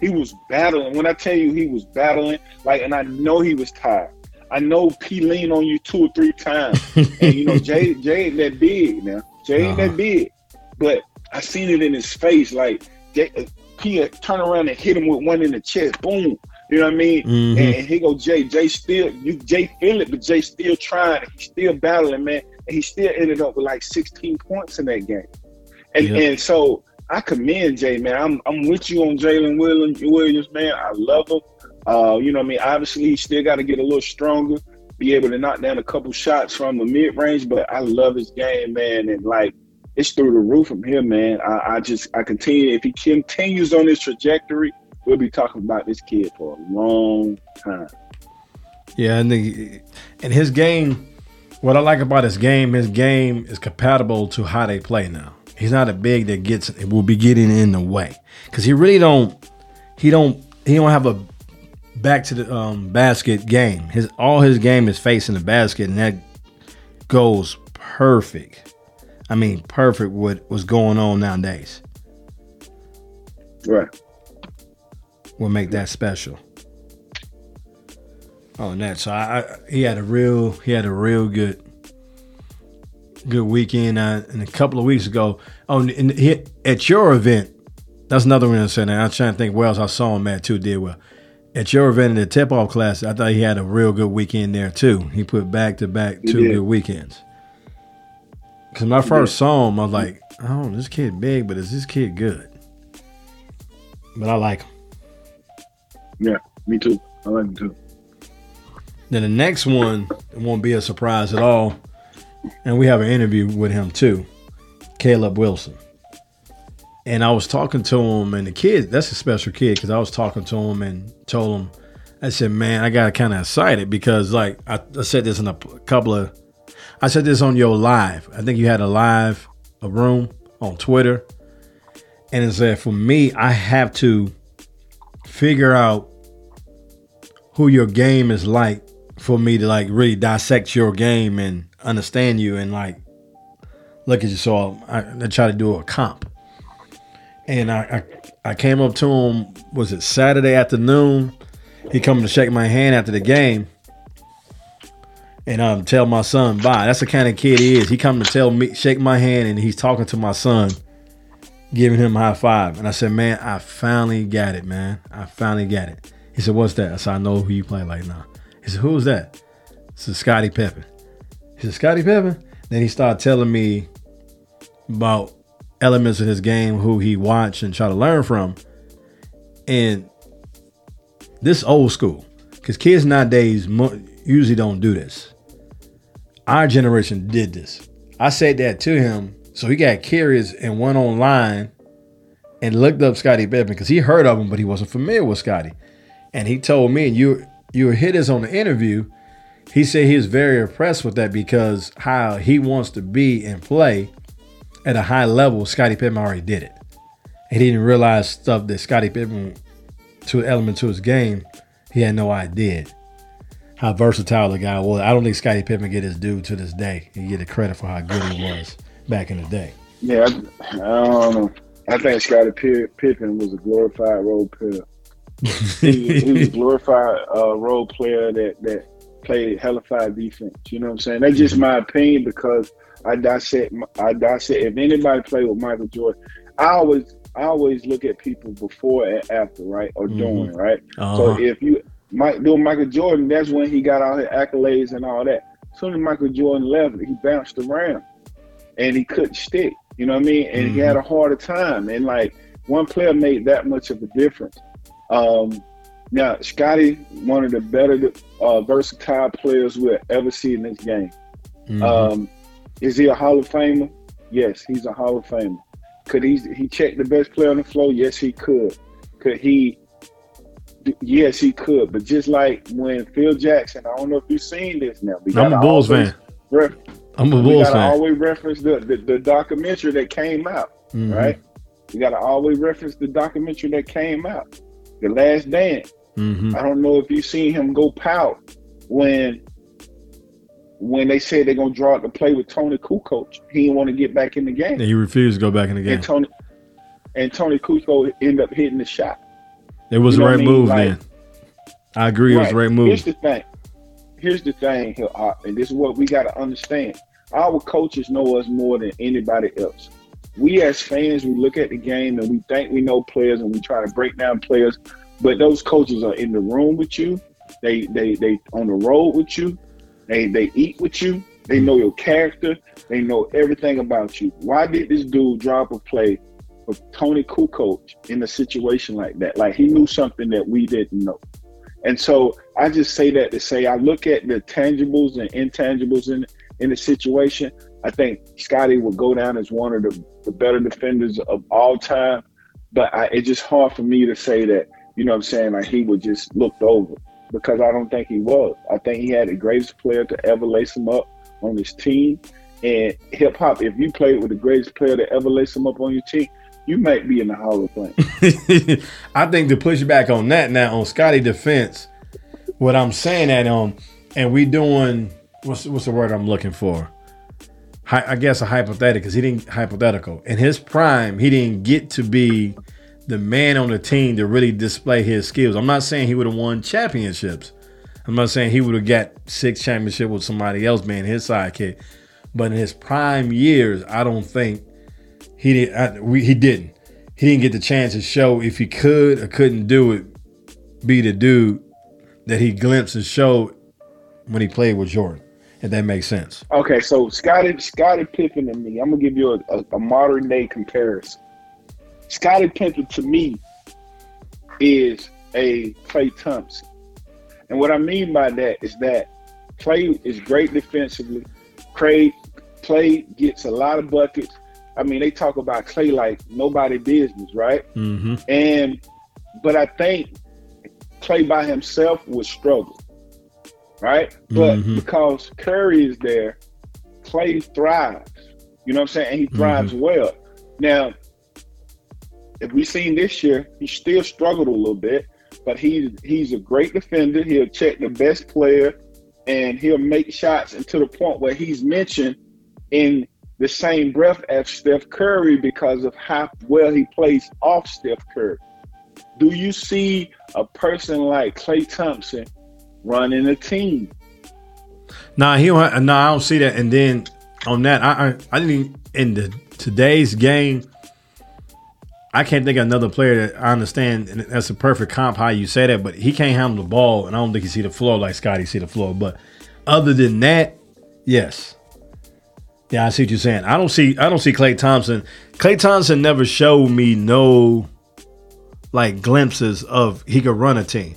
He was battling. When I tell you he was battling, like, and I know he was tired. I know P leaned on you two or three times. And you know, Jay Jay ain't that big now. Jay ain't Uh-huh. that big. But I seen it in his face. Like Jay, uh, P uh, turn around and hit him with one in the chest. Boom. You know what I mean? Mhm. And, and he go, Jay, Jay still you Jay feel it, but Jay still trying. He's still battling, man. And he still ended up with like 16 points in that game. And Yeah. and so I commend Jay, man. I'm I'm with you on Jalen Williams, Williams, man. I love him. Uh, you know what I mean? Obviously, he still got to get a little stronger, be able to knock down a couple shots from the mid range. But I love his game, man, and like it's through the roof from here, man. I, I just I continue if he continues on this trajectory, we'll be talking about this kid for a long time. Yeah, and the and his game. What I like about his game, his game is compatible to how they play now. He's not a big that gets will be getting in the way because he really don't. He don't. He don't have a back to the um, basket game. His all his game is facing the basket, and that goes perfect. I mean, perfect. What was going on nowadays Right. will make that special. Oh, and that so I, I he had a real he had a real good good weekend. Uh, and a couple of weeks ago, oh, and he, at your event, that's another one I said. And I'm trying to think where else I saw him at too. Did well at your event in the tip off class. I thought he had a real good weekend there too. He put back to back two did. good weekends. Cause my first saw him, I was like, oh, this kid big, but is this kid good? But I like him. Yeah. Me too. I like him too. Then the next one it won't be a surprise at all. And we have an interview with him too, Caleb Wilson. And I was talking to him, and the kid, that's a special kid because I was talking to him and told him, I said, man, I got kind of excited because, like, I, I said this in a couple of, I said this on your live. I think you had a live, a room on Twitter. And it said, for me, I have to figure out who your game is like for me to like really dissect your game and understand you and like look at you. So I, I try to do a comp. And I, I I came up to him, was it Saturday afternoon? He come to shake my hand after the game. And um tell my son bye. That's the kind of kid he is. He come to tell me, shake my hand, and he's talking to my son, giving him a high five. And I said, Man, I finally got it, man. I finally got it. He said, What's that? I said, I know who you play like now. He said, Who's that? I said, Scottie Pippen. He said, Scottie Pippen? Then he started telling me about elements of his game, who he watched and try to learn from. And this old school, because kids nowadays usually don't do this. Our generation did this. I said that to him, so he got curious and went online and looked up Scottie Pippen because he heard of him, but he wasn't familiar with Scottie. And he told me, and you you hit us on the interview. He said he was very impressed with that because how he wants to be and play at a high level. Scottie Pippen already did it, and he didn't realize stuff that Scottie Pippen to element to his game. He had no idea how versatile the guy was. I don't think Scottie Pippen get his due to this day. He get the credit for how good he was back in the day. Yeah, I, I don't know. I think Scottie Pi- Pippen was a glorified role player. He, he was a glorified uh, role player that that play hellified defense. You know what I'm saying? That's just my opinion because I dissect. I dissect. If anybody play with Michael Jordan, I always I always look at people before and after, right, or Mhm. during, right. Uh-huh. So if you Mike doing Michael Jordan, that's when he got all his accolades and all that. As soon as Michael Jordan left, he bounced around and he couldn't stick. You know what I mean? And he Mhm. had a harder time. And like one player made that much of a difference. Um, now Scottie, one of the better uh, versatile players we'll ever see in this game. Mhm. Um, is he a Hall of Famer? Yes, he's a Hall of Famer. Could he he check the best player on the floor? Yes, he could. Could he? Yes, he could. But just like when Phil Jackson, I don't know if you've seen this now. I'm a Bulls fan. ref- I'm a Bulls fan. we Bulls gotta fan. always reference the, the, the documentary that came out, Mhm. right? We gotta always reference the documentary that came out, The Last Dance. Mhm. I don't know if you've seen him go pout when when they said they're gonna draw out to play with Toni Kukoc. He didn't want to get back in the game. And he refused to go back in the game. And Toni and Toni Kukoc ended up hitting the shot. It was you the right I mean? move Like- then. I agree. It was the right move. Here's the thing. Here's the thing, here, and this is what we got to understand. Our coaches know us more than anybody else. We as fans, we look at the game and we think we know players and we try to break down players, but those coaches are in the room with you. They they they on the road with you. They they eat with you. They know your character. They know everything about you. Why did this dude drop a play for Toni Kukoc in a situation like that? Like he knew something that we didn't know. And so I just say that to say I look at the tangibles and intangibles in in the situation. I think Scottie will go down as one of the, the better defenders of all time. But I, it's just hard for me to say that, you know what I'm saying, like he was just looked over because I don't think he was. I think he had the greatest player to ever lace him up on his team. And hip hop, if you played with the greatest player to ever lace him up on your team, you might be in the Hall of Fame. I think to push back on that now on Scottie defense, what I'm saying that on, and we doing what's what's the word I'm looking for? I guess a hypothetical because he didn't hypothetical in his prime. He didn't get to be the man on the team to really display his skills. I'm not saying he would have won championships. I'm not saying he would have got six championships with somebody else being his sidekick. But in his prime years, I don't think he did. I, we, he didn't. He didn't get the chance to show if he could or couldn't do it. Be the dude that he glimpsed and showed when he played with Jordan. If that makes sense. Okay, so Scottie Scottie Pippen and me, I'm gonna give you a, a, a modern day comparison. Scottie Pippen to me is a Klay Thompson. And what I mean by that is that Klay is great defensively. Klay Klay gets a lot of buckets. I mean, they talk about Klay like nobody business, right? Mm-hmm. And but I think Klay by himself would struggle, right? But Mhm. because Curry is there, Klay thrives. You know what I'm saying? And he thrives well. Now, if we've seen this year, he still struggled a little bit, but he's he's a great defender. He'll check the best player, and he'll make shots to the point where he's mentioned in the same breath as Steph Curry because of how well he plays off Steph Curry. Do you see a person like Klay Thompson running a team? Nah, he don't. Nah, I don't see that. And then on that, I I, I didn't even, in the today's game. I can't think of another player that I understand, and that's a perfect comp how you say that. But he can't handle the ball, and I don't think he see the floor like Scottie see the floor. But other than that, yes, yeah, I see what you're saying. I don't see I don't see Klay Thompson. Klay Thompson never showed me no like glimpses of he could run a team.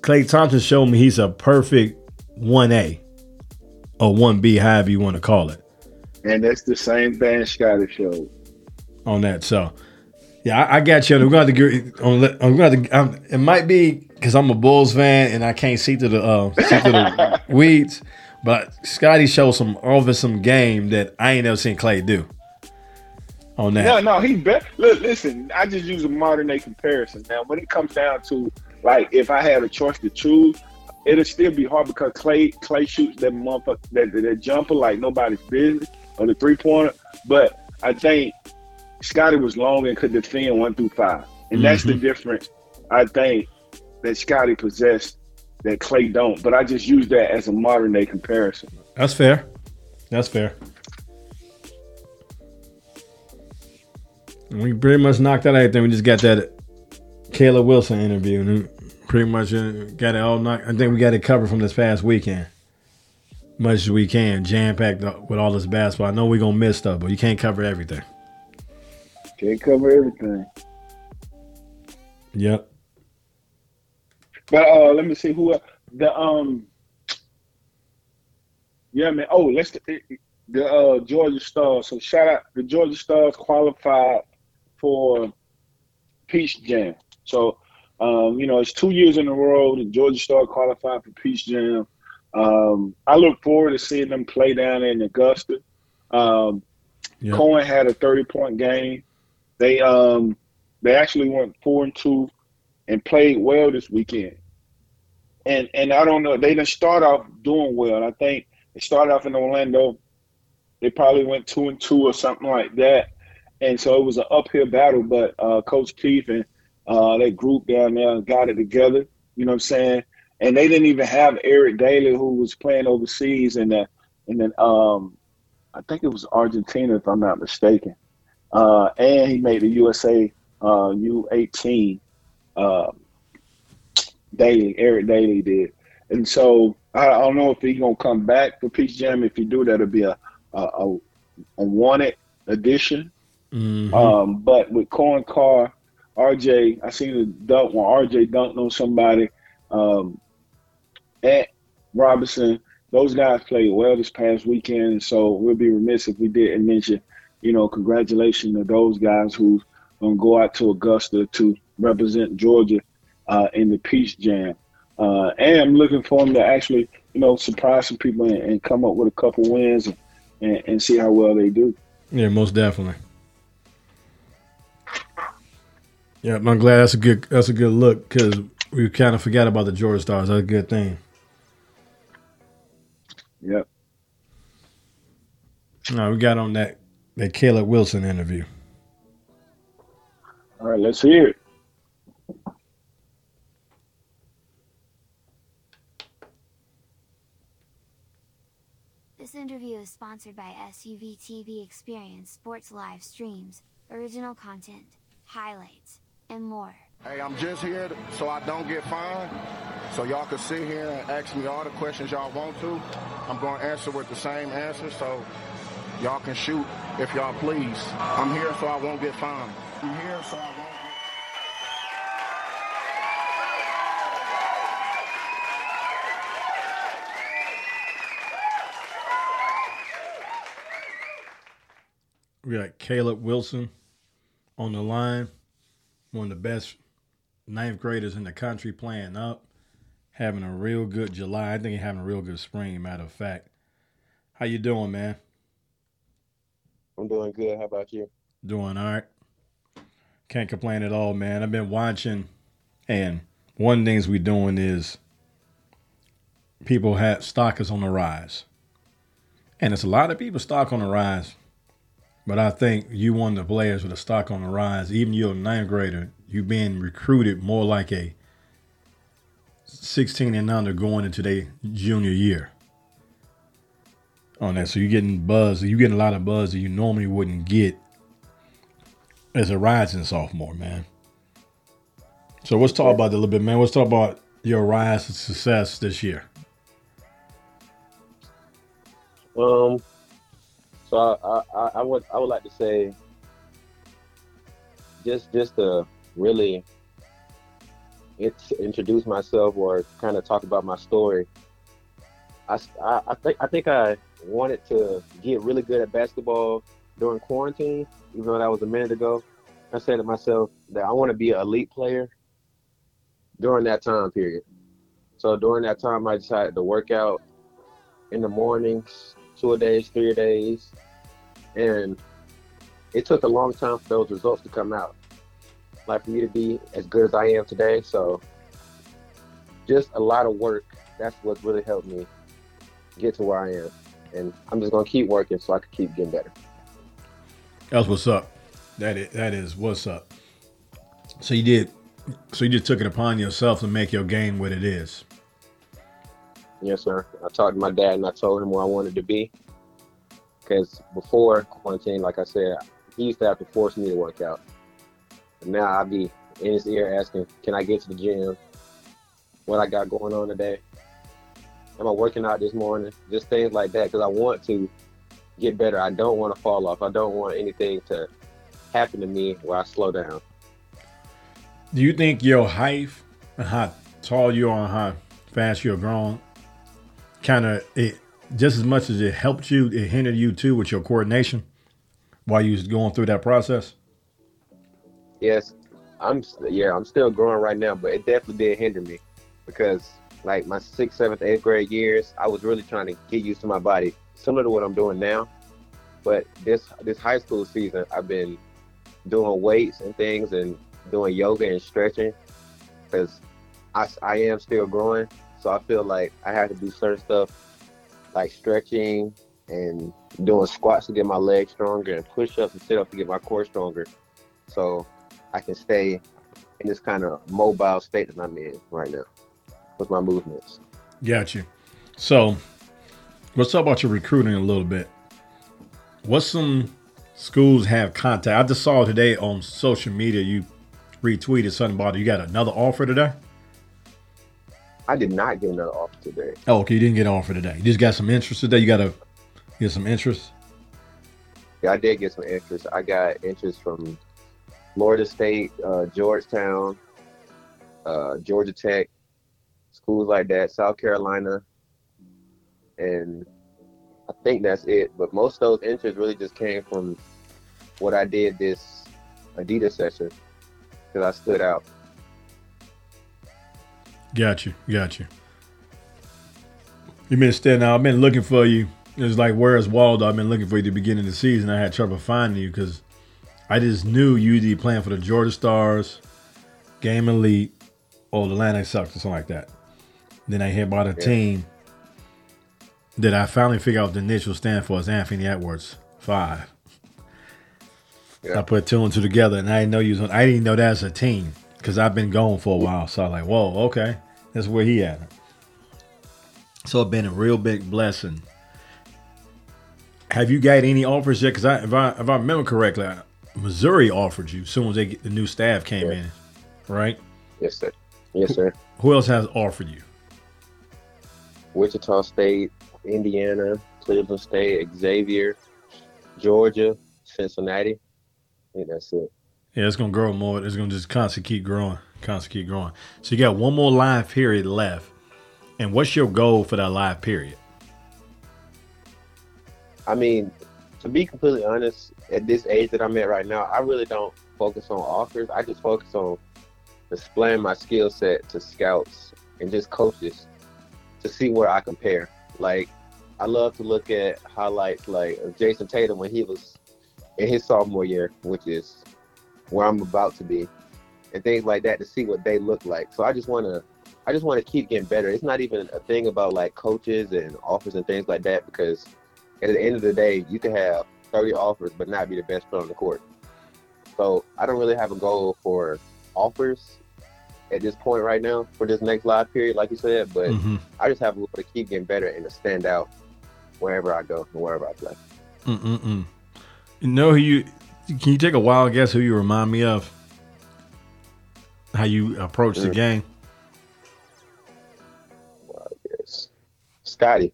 Klay Thompson showed me he's a perfect one A or one B, however you want to call it, And that's the same thing Scottie showed. on that. So, yeah, I, I got you. We're going to get on. I'm going to. I'm, it might be because I'm a Bulls fan and I can't see through the uh, see through the weeds. But Scottie showed some over some game that I ain't never seen Klay do. On that, No, no, he bet. Look, listen, I just use a modern day comparison. Now, when it comes down to like, if I had a choice to choose, it'll still be hard because Klay Klay shoots that motherfucker that, that, that jumper like nobody's business on the three pointer. But I think Scottie was long and could defend one through five, and that's the difference. I think that Scottie possessed that Klay don't. But I just use that as a modern day comparison. That's fair. That's fair. We pretty much knocked out everything. We just got that Caleb Wilson interview, and pretty much uh, got it all knocked. I think we got it covered from this past weekend, much as we can, jam packed with all this basketball. I know we're gonna miss stuff, but you can't cover everything. Can't cover everything. Yep. But uh, let me see who the um. Yeah, man. Oh, let's the, the uh, Georgia Stars. So shout out the Georgia Stars qualified for Peach Jam. So um, you know it's two years in a row the Georgia Stars qualified for Peach Jam. Um, I look forward to seeing them play down in Augusta. Um, yep. Coen had a thirty point game. They um they actually went four and two and played well this weekend. And and I don't know, they didn't start off doing well. I think they started off in Orlando. They probably went two and two or something like that. And so it was an uphill battle, but uh, Coach Keith and uh, that group down there got it together. You know what I'm saying? And they didn't even have Eric Daly, who was playing overseas, and then and then um, I think it was Argentina, if I'm not mistaken. Uh, and he made the USA uh, U18 uh, Daly. Eric Daly did, and so I, I don't know if he's gonna come back for Peach Jam. If he do, that'll be a a, a, a wanted addition. Mm-hmm. Um, but with Coen Carr, RJ, I seen a dunk when RJ dunked on somebody. Um, at Robinson, those guys played well this past weekend, so we'll be remiss if we didn't mention you know, congratulations to those guys who gonna go out to Augusta to represent Georgia uh, in the Peach Jam. Uh, and I'm looking for them to actually, you know, surprise some people and, and come up with a couple wins and, and, and, see how well they do. Yeah, most definitely. Yeah, I'm glad that's a good that's a good look because we kind of forgot about the Georgia Stars. That's a good thing. Yep. No, we got on that that Caleb Wilson interview. All right, let's hear it. This interview is sponsored by SUV TV Experience Sports Live Streams, original content, highlights, and more. Hey, I'm just here so I don't get fined. So y'all can sit here and ask me all the questions y'all want to. I'm going to answer with the same answer. So Y'all can shoot if y'all please. I'm here so I won't get fined. I'm here so I won't We got Caleb Wilson on the line, one of the best ninth graders in the country playing up, having a real good July. I think he's having a real good spring, matter of fact. How you doing, man? I'm doing good. How about you? Doing all right. Can't complain at all, man. I've been watching, and one of the things we're doing is people have stock is on the rise. And it's a lot of people stock on the rise. But I think you one of the players with a stock on the rise. Even you're a ninth grader, you being recruited more like a 16 and under going into their junior year on that. So you're getting buzz. You're getting a lot of buzz that you normally wouldn't get as a rising sophomore, man. So let's talk about that a little bit, man. Let's talk about your rise to success this year. Um, so I, I, I would I would like to say just just to really introduce myself or kind of talk about my story. I, I, I think I think I wanted to get really good at basketball during quarantine, even though that was a minute ago. I said to myself that I want to be an elite player during that time period. So during that time, I decided to work out in the mornings, two days, three days, and it took a long time for those results to come out. Like for me to be as good as I am today, so just a lot of work. That's what really helped me get to where I am and I'm just gonna keep working so I can keep getting better. That's what's up. That is, that is what's up. So you did, so you just took it upon yourself to make your game what it is. Yes, sir. I talked to my dad and I told him where I wanted to be. Because before quarantine, like I said, he used to have to force me to work out. And now I'll be in his ear asking, can I get to the gym? What I got going on today? Am I working out this morning? Just things like that because I want to get better. I don't want to fall off. I don't want anything to happen to me where I slow down. Do you think your height and how tall you are and how fast you're growing kind of it just as much as it helped you, it hindered you too with your coordination while you was going through that process? Yes, I'm yeah, I'm still growing right now, but it definitely did hinder me because like my sixth, seventh, eighth grade years, I was really trying to get used to my body, similar to what I'm doing now. But this this high school season, I've been doing weights and things and doing yoga and stretching because I, I am still growing. So I feel like I have to do certain stuff like stretching and doing squats to get my legs stronger and push-ups and sit-ups to get my core stronger. So I can stay in this kind of mobile state that I'm in right now with my movements. Got you. So let's talk about your recruiting a little bit. What some schools have contact? I just saw today on social media you retweeted something about you got another offer today. I did not get another offer today. Oh, okay, you didn't get an offer today. You just got some interest today. You got to get some interest. Yeah, I did get some interest. I got interest from Florida State, uh, Georgetown, uh, Georgia Tech, schools like that, South Carolina, and I think that's it. But most of those interests really just came from what I did this Adidas session because I stood out. Got you, got you. You've been standing out. I've been looking for you. It's like where's Waldo? I've been looking for you at the beginning of the season. I had trouble finding you because I just knew you'd be playing for the Georgia Stars, Game Elite, or the Atlanta Celtics or something like that. Then I hear about a Yeah. team that I finally figured out the initial stand for is Anthony Edwards five. Yeah. I put two and two together, and I didn't know you was. I didn't know that as a team because I've been gone for a while. So I was like, whoa, okay, that's where he at. So it's been a real big blessing. Have you got any offers yet? Because I, if I if I remember correctly, Missouri offered you as soon as they get, the new staff came Yeah. in, right? Yes, sir. Yes, sir. Who else has offered you? Wichita State, Indiana, Cleveland State, Xavier, Georgia, Cincinnati. I think that's it. Yeah, it's gonna grow more. It's gonna just constantly keep growing, constantly keep growing. So you got one more live period left. And what's your goal for that live period? I mean, to be completely honest, at this age that I'm at right now, I really don't focus on offers. I just focus on displaying my skill set to scouts and just coaches to see where I compare. Like, I love to look at highlights like Jayson Tatum when he was in his sophomore year, which is where I'm about to be, and things like that to see what they look like. So I just want to, I just want to keep getting better. It's not even a thing about like coaches and offers and things like that because at the end of the day, you can have 30 offers but not be the best player on the court. So I don't really have a goal for offers at this point right now for this next live period, like you said. But Mhm. I just have a goal to keep getting better and to stand out wherever I go and wherever I play. Mm-mm-mm. You know who you? Can you take a wild guess who you remind me of? How you approach the Mm. game? Yes, Scottie.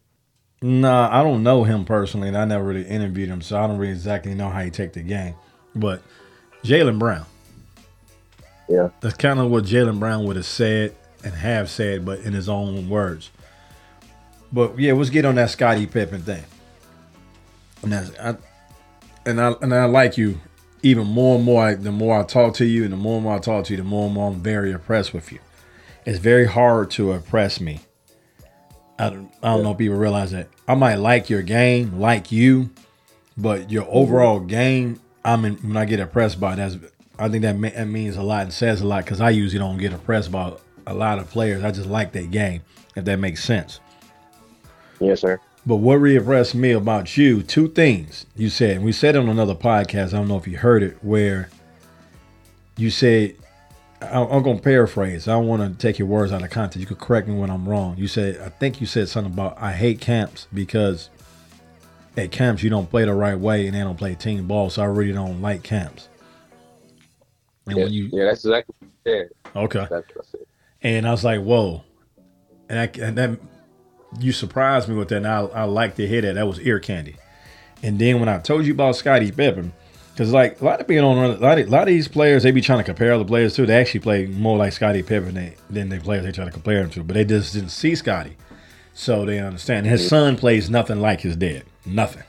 Nah, I don't know him personally, and I never really interviewed him, so I don't really exactly know how he take the game. But Jaylen Brown. Yeah. That's kind of what Jaylen Brown would have said and have said, but in his own words. But yeah, let's get on that Scottie Pippen thing. And that's, I, and I and I like you even more and more. The more I talk to you, and the more and more I talk to you, the more and more I'm very impressed with you. It's very hard to impress me. I don't, I don't know if people realize that. I might like your game, like you, but your mm-hmm. overall game, I'm in, when I get impressed by that's I think that, ma- that means a lot and says a lot because I usually don't get impressed by a lot of players. I just like that game, if that makes sense. Yes, sir. But what really impressed me about you, two things you said. and We said on another podcast. I don't know if you heard it, where you said I- I'm gonna paraphrase. I don't want to take your words out of context. You could correct me when I'm wrong. You said, I think you said something about I hate camps because at camps you don't play the right way and they don't play team ball. So I really don't like camps. And Yeah, when you yeah, that's exactly what I said. okay, That's what I said. and I was like, whoa, and, I, and then you surprised me with that. And I, I like to hear that. That was ear candy. And then when I told you about Scottie Pippen, because like a lot of people on a lot of, a lot of these players, they be trying to compare other players too. They actually play more like Scottie Pippen than, than the players they try to compare him to. But they just didn't see Scottie, so they understand. His son plays nothing like his dad. Nothing.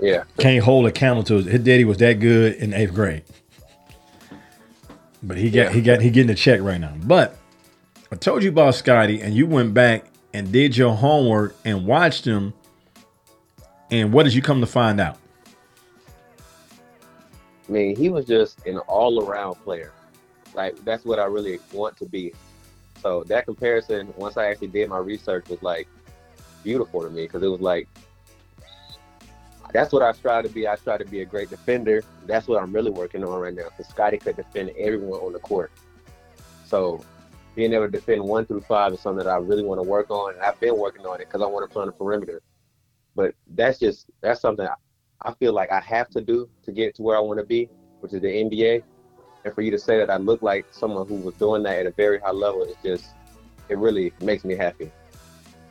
Yeah, Can't hold a candle to his, his daddy was that good in eighth grade. But he got Yeah. he got he getting a check right now. But I told you about Scottie, and you went back and did your homework and watched him. And what did you come to find out? I mean, he was just an all-around player. Like that's what I really want to be. So that comparison, once I actually did my research, was like beautiful to me because it was like that's what I strive to be. I try to be a great defender. That's what I'm really working on right now. Because Scottie could defend everyone on the court. So being able to defend one through five is something that I really want to work on. And I've been working on it because I want to play on the perimeter. But that's just that's something I- feel like I have to do to get to where I want to be, which is the NBA. And for you to say that I look like someone who was doing that at a very high level, it's just it really makes me happy.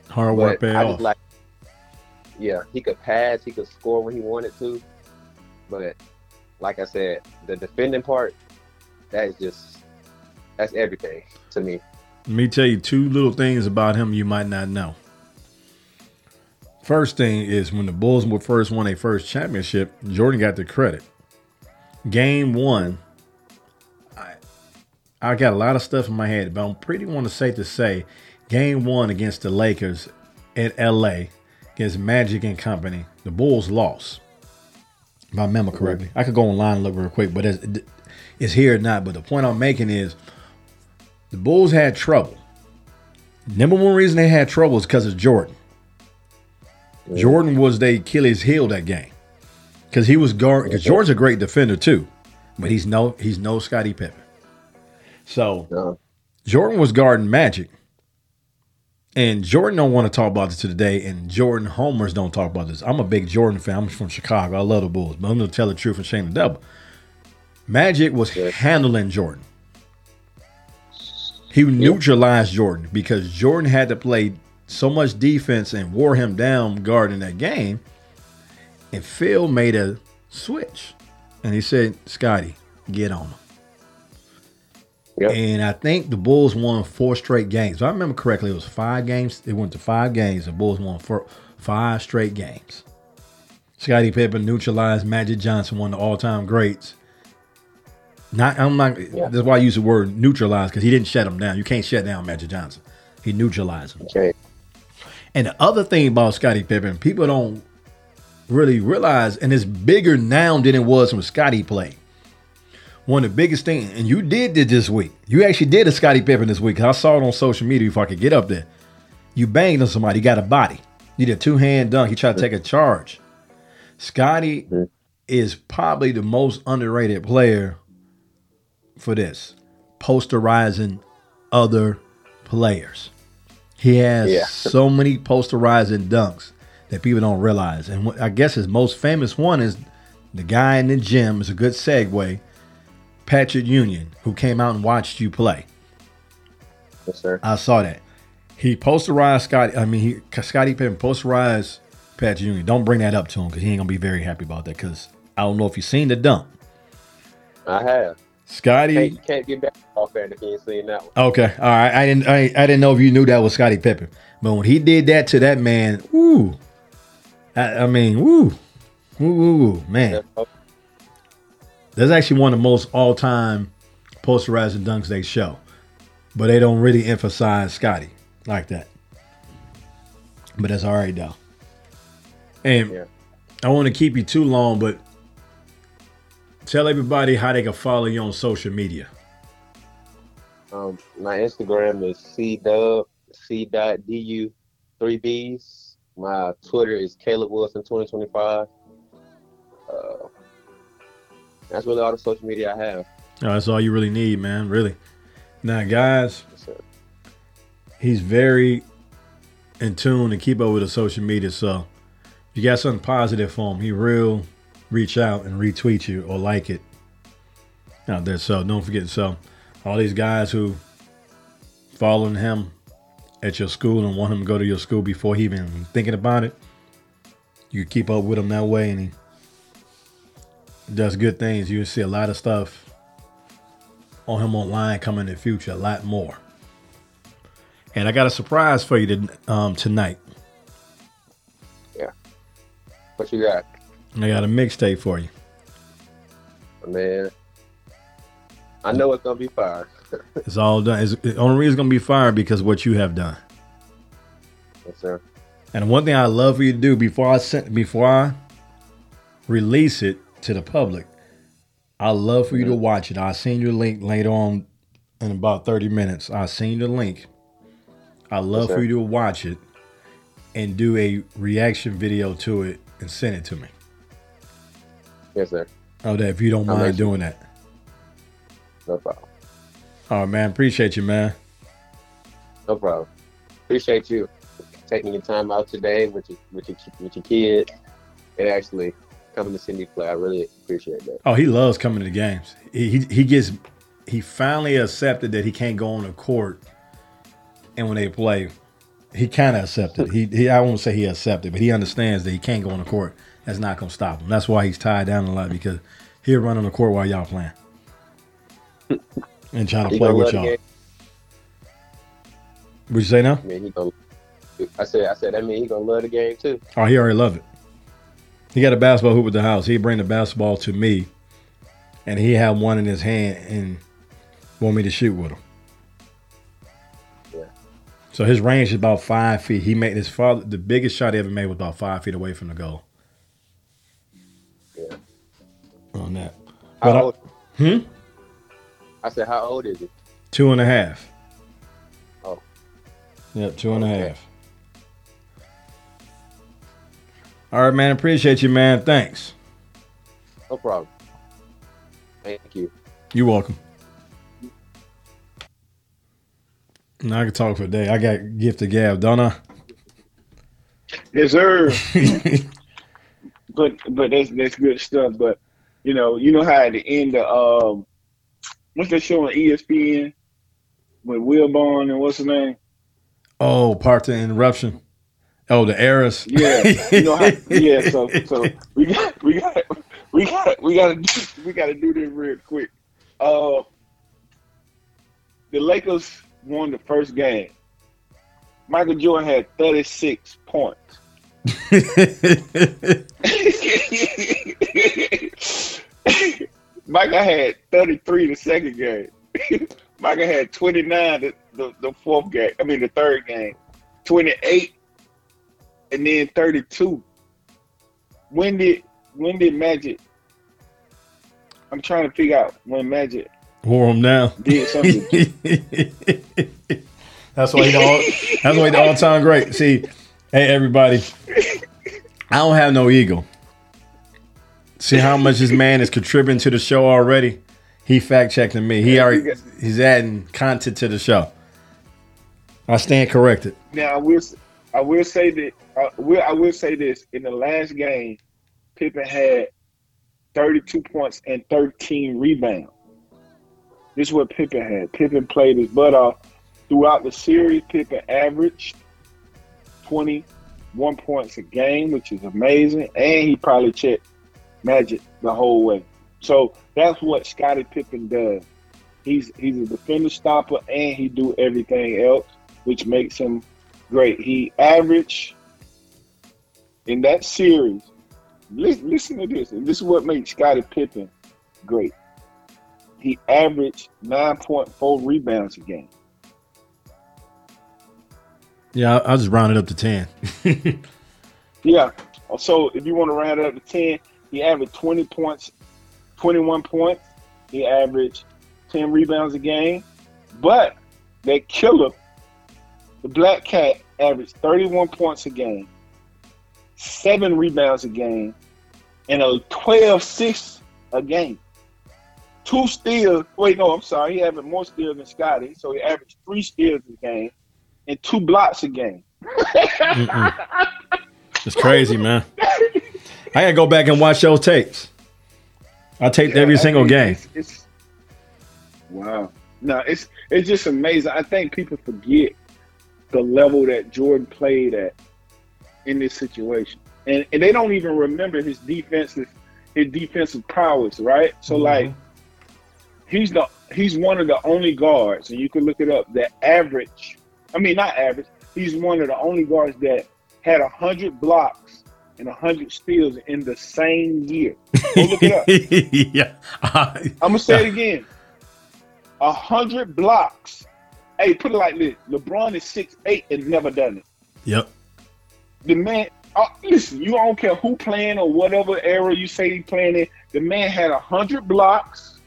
Hard work But I off. just like, yeah, he could pass, he could score when he wanted to, but like I said, the defending part, that is just that's everything to me. Let me tell you two little things about him you might not know. First thing is when the Bulls were first won a first championship, Jordan got the credit. Game one, I I got a lot of stuff in my head, but I'm pretty want to safe to say, game one against the Lakers in LA against Magic and Company, the Bulls lost. If I remember correctly. I could go online and look real quick, but it's, it's here or not. But the point I'm making is the Bulls had trouble. Number one reason they had trouble is because of Jordan. Jordan was their Achilles heel that game because he was guard. Because Jordan's a great defender too, but he's no he's no Scottie Pippen. So Jordan was guarding Magic, and Jordan don't want to talk about this today. And Jordan homers don't talk about this. I'm a big Jordan fan. I'm from Chicago. I love the Bulls, but I'm gonna tell the truth and shame the devil. Magic was Yes. handling Jordan. He neutralized Jordan because Jordan had to play so much defense and wore him down guarding that game. And Phil made a switch. And he said, Scottie, get on him. Yep. And I think the Bulls won four straight games. If I remember correctly, it was five games. They went to five games. The Bulls won four, five straight games. Scottie Pippen neutralized Magic Johnson, one of the all-time greats. Not, I'm not. Yeah. That's why I use the word neutralized because he didn't shut him down. You can't shut down Magic Johnson. He neutralized him. Okay. And the other thing about Scottie Pippen, people don't really realize, and it's bigger now than it was when Scottie played. One of the biggest things, and you did it this week. You actually did a Scottie Pippen this week. I saw it on social media before I could get up there. You banged on somebody, you got a body. You did a two hand dunk. He tried to take a charge. Scottie is probably the most underrated player for this, posterizing other players. He has Yeah. so many posterizing dunks that people don't realize. And I guess his most famous one is the guy in the gym. Is a good segue. Patrick Ewing, who came out and watched you play. Yes, sir. I saw that. He posterized Scottie. I mean, he Scottie Pippen posterized Patrick Ewing. Don't bring that up to him because he ain't gonna be very happy about that. Because I don't know if you've seen the dump. I have. Scottie. Can't, can't get basketball fan if you ain't seen that one. Okay, all right. I didn't. I, I didn't know if you knew that was Scottie Pippen, but when he did that to that man, ooh, I, I mean, ooh, woo, woo, woo, man. That's actually one of the most all-time posterizing dunks they show, but they don't really emphasize Scottie like that. But that's all right though. And Yeah. I want to keep you too long, but tell everybody how they can follow you on social media. Um, my Instagram is c dub c dot du three b's. My Twitter is Caleb Wilson twenty twenty five. Uh, that's really all the social media I have. No, that's all you really need, man. Really. Now, guys, he's very in tune and keep up with the social media. So if you got something positive for him, he will reach out and retweet you or like it out there. So don't forget. So all these guys who following him at your school and want him to go to your school before he even thinking about it, you keep up with him that way, and he does good things. You'll see a lot of stuff on him online coming in the future, a lot more. And I got a surprise for you to, um, tonight. Yeah. What you got, I got a mixtape for you. man? I know it's gonna be fire. It's all done. It's, the only reason it's gonna be fire because of what you have done. Yes, sir. And one thing I love for you to do before I send, before I release it to the public, I love for you to watch it. I'll send you a link later on in about 30 minutes. I'll send you the link. I love sir. for you to watch it and do a reaction video to it and send it to me. Yes, sir. Oh, that if you don't mind doing that. No problem. All right, man. Appreciate you, man. No problem. Appreciate you taking your time out today with your with your with your kids and actually coming to see me play. I really appreciate that. Oh, he loves coming to the games. He, he he gets he finally accepted that he can't go on the court, and when they play, he kind of accepted. He, he I won't say he accepted, but he understands that he can't go on the court. That's not gonna stop him. That's why he's tied down a lot because he'll run on the court while y'all playing and trying to He play with y'all. Would you say now? I mean, he gonna. I said, I said, that mean he gonna love the game too. Oh, he already loved it. He got a basketball hoop at the house. He'd bring the basketball to me, and he had one in his hand and want me to shoot with him. Yeah. So his range is about five feet. He made his father the biggest shot he ever made was about five feet away from the goal. Yeah. On that, How But I- old? hmm, I said, how old is it? two and a half. Oh. Yep, two and a half. All right, man. Appreciate you, man. Thanks. No problem. Thank you. You're welcome. Now I can talk for a day. I got gift to gab, don't I? Yes, sir. but but that's that's good stuff. But you know, you know how at the end of um, what's that show on ESPN with Wilbon and what's his name? oh, Pardon the Interruption. Oh, the errors. Yeah, you know how. Yeah, so so we got we got we got we got to do, we got to do this real quick. Uh, the Lakers won the first game. Michael Jordan had thirty six points. Michael had 33 the second game. Michael had 29 the, the, the fourth game. I mean, the third game. 28 and then 32. When did when did Magic? I'm trying to figure out when Magic Wore him down. did something. that's why he the all, that's why he the all time great. See, hey everybody, I don't have no ego. See how much this man is contributing to the show already. He fact checking me. He already he's adding content to the show. I stand corrected. Now I will s- I will say that uh, will, I will say this in the last game, Pippen had 32 points and 13 rebounds. This is what Pippen had. Pippen played his butt off throughout the series. Pippen averaged 21 points a game, which is amazing, and he probably checked Magic the whole way. So that's what Scottie Pippen does. He's he's a defender stopper and he do everything else, which makes him great. He averaged in that series. Listen, listen to this. And this is what makes Scottie Pippen great. He averaged 9.4 rebounds a game. Yeah, I'll, just round it up to ten. Yeah. So if you want to round it up to 10, he averaged 20 points, 21 points. He averaged 10 rebounds a game. But that killer, the Black Cat, averaged 31 points a game, seven rebounds a game, and a 12 6 a game. two steals. Wait, no, I'm sorry. He having more steals than Scottie. So he averaged three steals a game and two blocks a game. It's crazy, man. I gotta go back and watch those tapes. I taped every Yeah, I single mean, game. It's, it's wow. No, it's it's just amazing. I think people forget the level that Jordan played at in this situation, and and they don't even remember his defensive his defensive prowess, right? So mm-hmm. like, he's the he's one of the only guards, and you can look it up. That average, I mean not average. He's one of the only guards that had a hundred blocks and a hundred steals in the same year. Go look it up. yeah. I'm gonna say it again. A hundred blocks. Hey, put it like this: LeBron is six eight and never done it. Yep. The man, uh, listen, you don't care who playing or whatever era you say he playing in. The man had a hundred blocks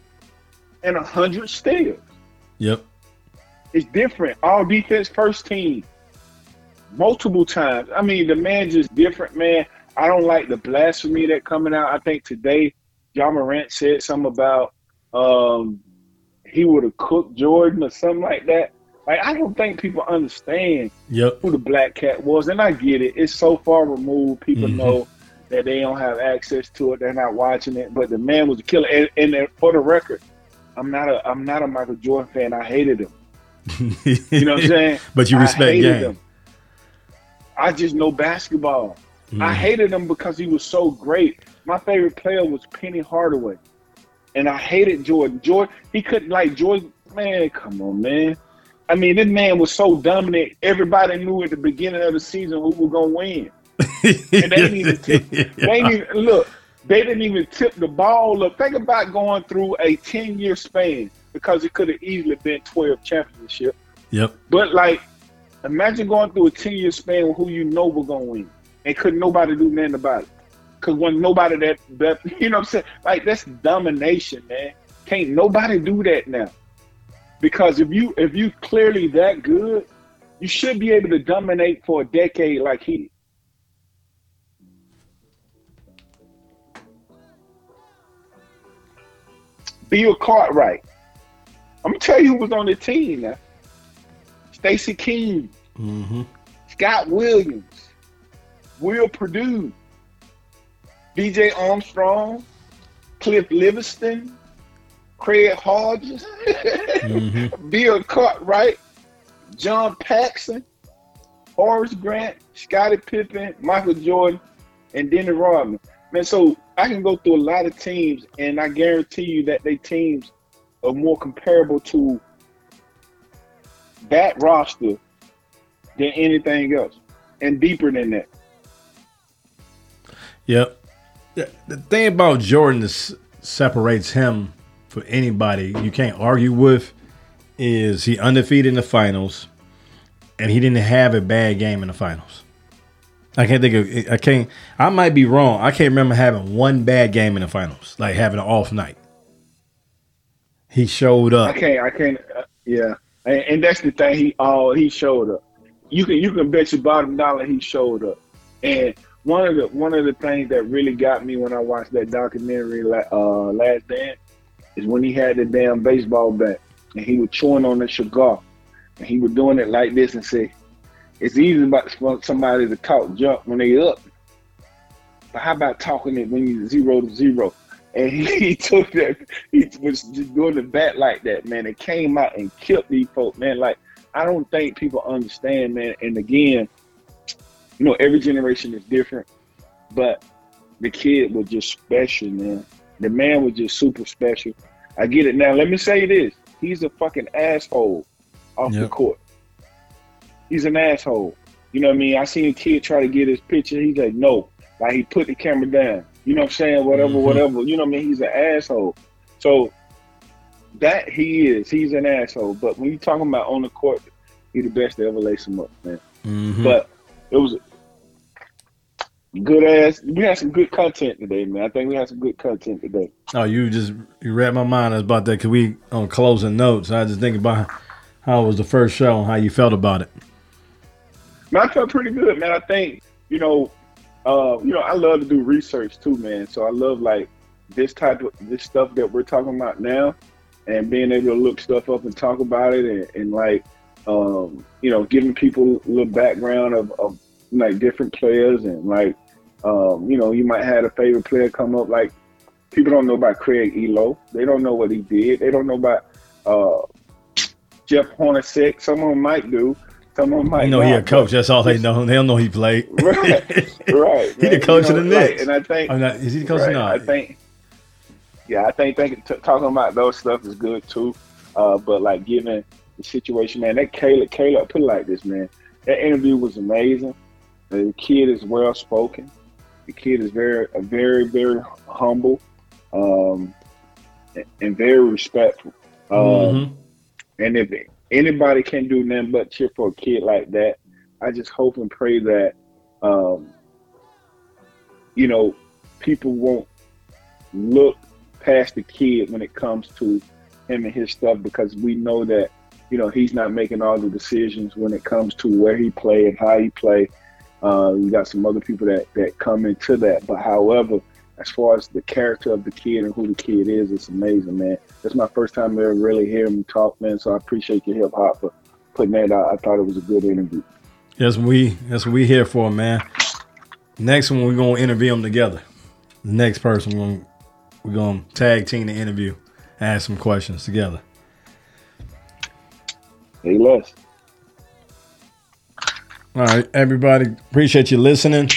and a hundred steals. Yep. It's different. All defense first team. Multiple times. I mean, the man just different, man. I don't like the blasphemy that coming out. I think today, Ja Morant said something about um, he would have cooked Jordan or something like that. Like I don't think people understand Yep. who the black cat was, and I get it. It's so far removed. People Mhm. know that they don't have access to it. They're not watching it. But the man was a killer. And, and for the record, I'm not a I'm not a Michael Jordan fan. I hated him. You know what I'm saying? But you respect him. I just know basketball. I Mhm. hated him because he was so great. My favorite player was Penny Hardaway, and I hated Jordan. Jordan, he couldn't like Jordan. Man, come on, man. I mean, this man was so dominant. Everybody knew at the beginning of the season who was gonna win. And they didn't even tip, they didn't even look. They didn't even tip the ball up. Think about going through a ten year span because it could have easily been twelve championship. Yep. But like, imagine going through a ten year span with who you know was gonna win, and couldn't nobody do nothing about it. Cause when nobody that that you know what I'm saying, like that's domination, man. Can't nobody do that now. Because if you if you clearly that good, you should be able to dominate for a decade like he did. Bill Cartwright. I'm gonna tell you who was on the team now. Stacy King, Mm-hmm. Scott Williams, Will Perdue, BJ Armstrong, Cliff Levingston, Craig Hodges, Mm-hmm. Bill Cartwright, John Paxson, Horace Grant, Scottie Pippen, Michael Jordan, and Dennis Rodman. Man, so I can go through a lot of teams, and I guarantee you that they teams are more comparable to that roster than anything else, and deeper than that. Yep. The, the thing about Jordan that separates him for anybody you can't argue with is he undefeated in the finals, and he didn't have a bad game in the finals. I can't think of. I can't. I might be wrong. I can't remember having one bad game in the finals, like having an off night. He showed up. I can't. I can't. Uh, yeah, and, and that's the thing. He oh he showed up. You can you can bet your bottom dollar he showed up. And one of the one of the things that really got me when I watched that documentary uh, Last Dance is when he had the damn baseball bat and he was chewing on the cigar and he was doing it like this and say, "It's easy about for somebody to talk jump when they up, but how about talking it when you zero to zero? And he, he took that, he was just doing the bat like that, man. It came out and killed these folks, man. Like, I don't think people understand, man. And again, you know, every generation is different, but the kid was just special, man. The man was just super special. I get it. Now, let me say this. He's a fucking asshole off the court. He's an asshole. You know what I mean? I seen a kid try to get his picture. He's like, no. Like he put the camera down. You know what I'm saying? Whatever, Mhm. whatever. You know what I mean? He's an asshole. So that he is. He's an asshole. But when you talking about on the court, he the best to ever lace him up, man. Mhm. But it was good ass. We had some good content today, man. I think we had some good content today. Oh, you just you read my mind about that because we on closing notes. I just think about how it was the first show and how you felt about it. Man, I felt pretty good, man. I think you know, uh, you know, I love to do research too, man. So I love like this type of this stuff that we're talking about now, and being able to look stuff up and talk about it, and, and like um, you know, giving people a little background of, of like different players and like um, you know, you might have a favorite player come up like people don't know about Craig Ehlo. They don't know what he did. They don't know about uh, Jeff Hornacek. Some of them might do. Some of them might. You know, not, he a coach. That's all they know. They don't know he played. right, right. he the coach You know, of the like, Knicks. and I think I'm not, is he the coach or not? I think. Yeah, I think, think t- talking about those stuff is good too. Uh, but like given the situation, man, that Caleb, Caleb, put it like this, man. That interview was amazing. The kid is well spoken. The kid is very, uh, very, very humble, um, and- very respectful. Um, Mhm. and if anybody can do nothing but cheer for a kid like that, I just hope and pray that, um, you know, people won't look past the kid when it comes to him and his stuff because we know that, you know, he's not making all the decisions when it comes to where he play and how he play. Uh, we got some other people that, that come into that. But however, as far as the character of the kid and who the kid is, it's amazing, man. That's my first time ever really hearing him talk, man. So I appreciate your hip hop for putting that out. I thought it was a good interview. That's what we that's what we here for, man. Next one we're gonna interview them together. The next person we're gonna we're gonna tag team the interview, ask some questions together. Hey, Les. All right, everybody, appreciate you listening.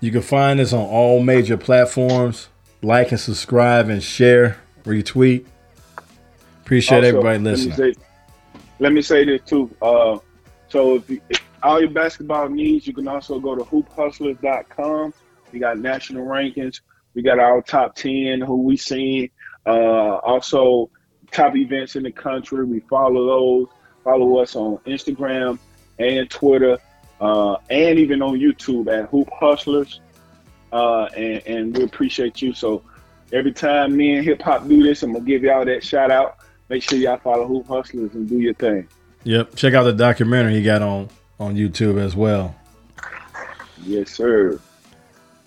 You can find us on all major platforms. Like and subscribe and share, retweet. Appreciate Also, everybody let me listening. say- Let me say this too. Uh, so if, you, if all your basketball needs, you can also go to hoophustlers.com. We got national rankings. We got our top ten, who we seen. Uh, also, top events in the country. We follow those. Follow us on Instagram and Twitter, uh, and even on YouTube at Hoop Hustlers. Uh, and, and we appreciate you. So every time me and Hip Hop do this, I'm gonna give y'all that shout out. Make sure y'all follow Hoop Hustlers and do your thing. Yep. Check out the documentary he got on on YouTube as well. Yes, sir.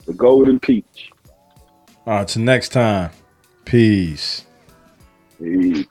The Golden Peach. All right, till next time. Peace. Peace.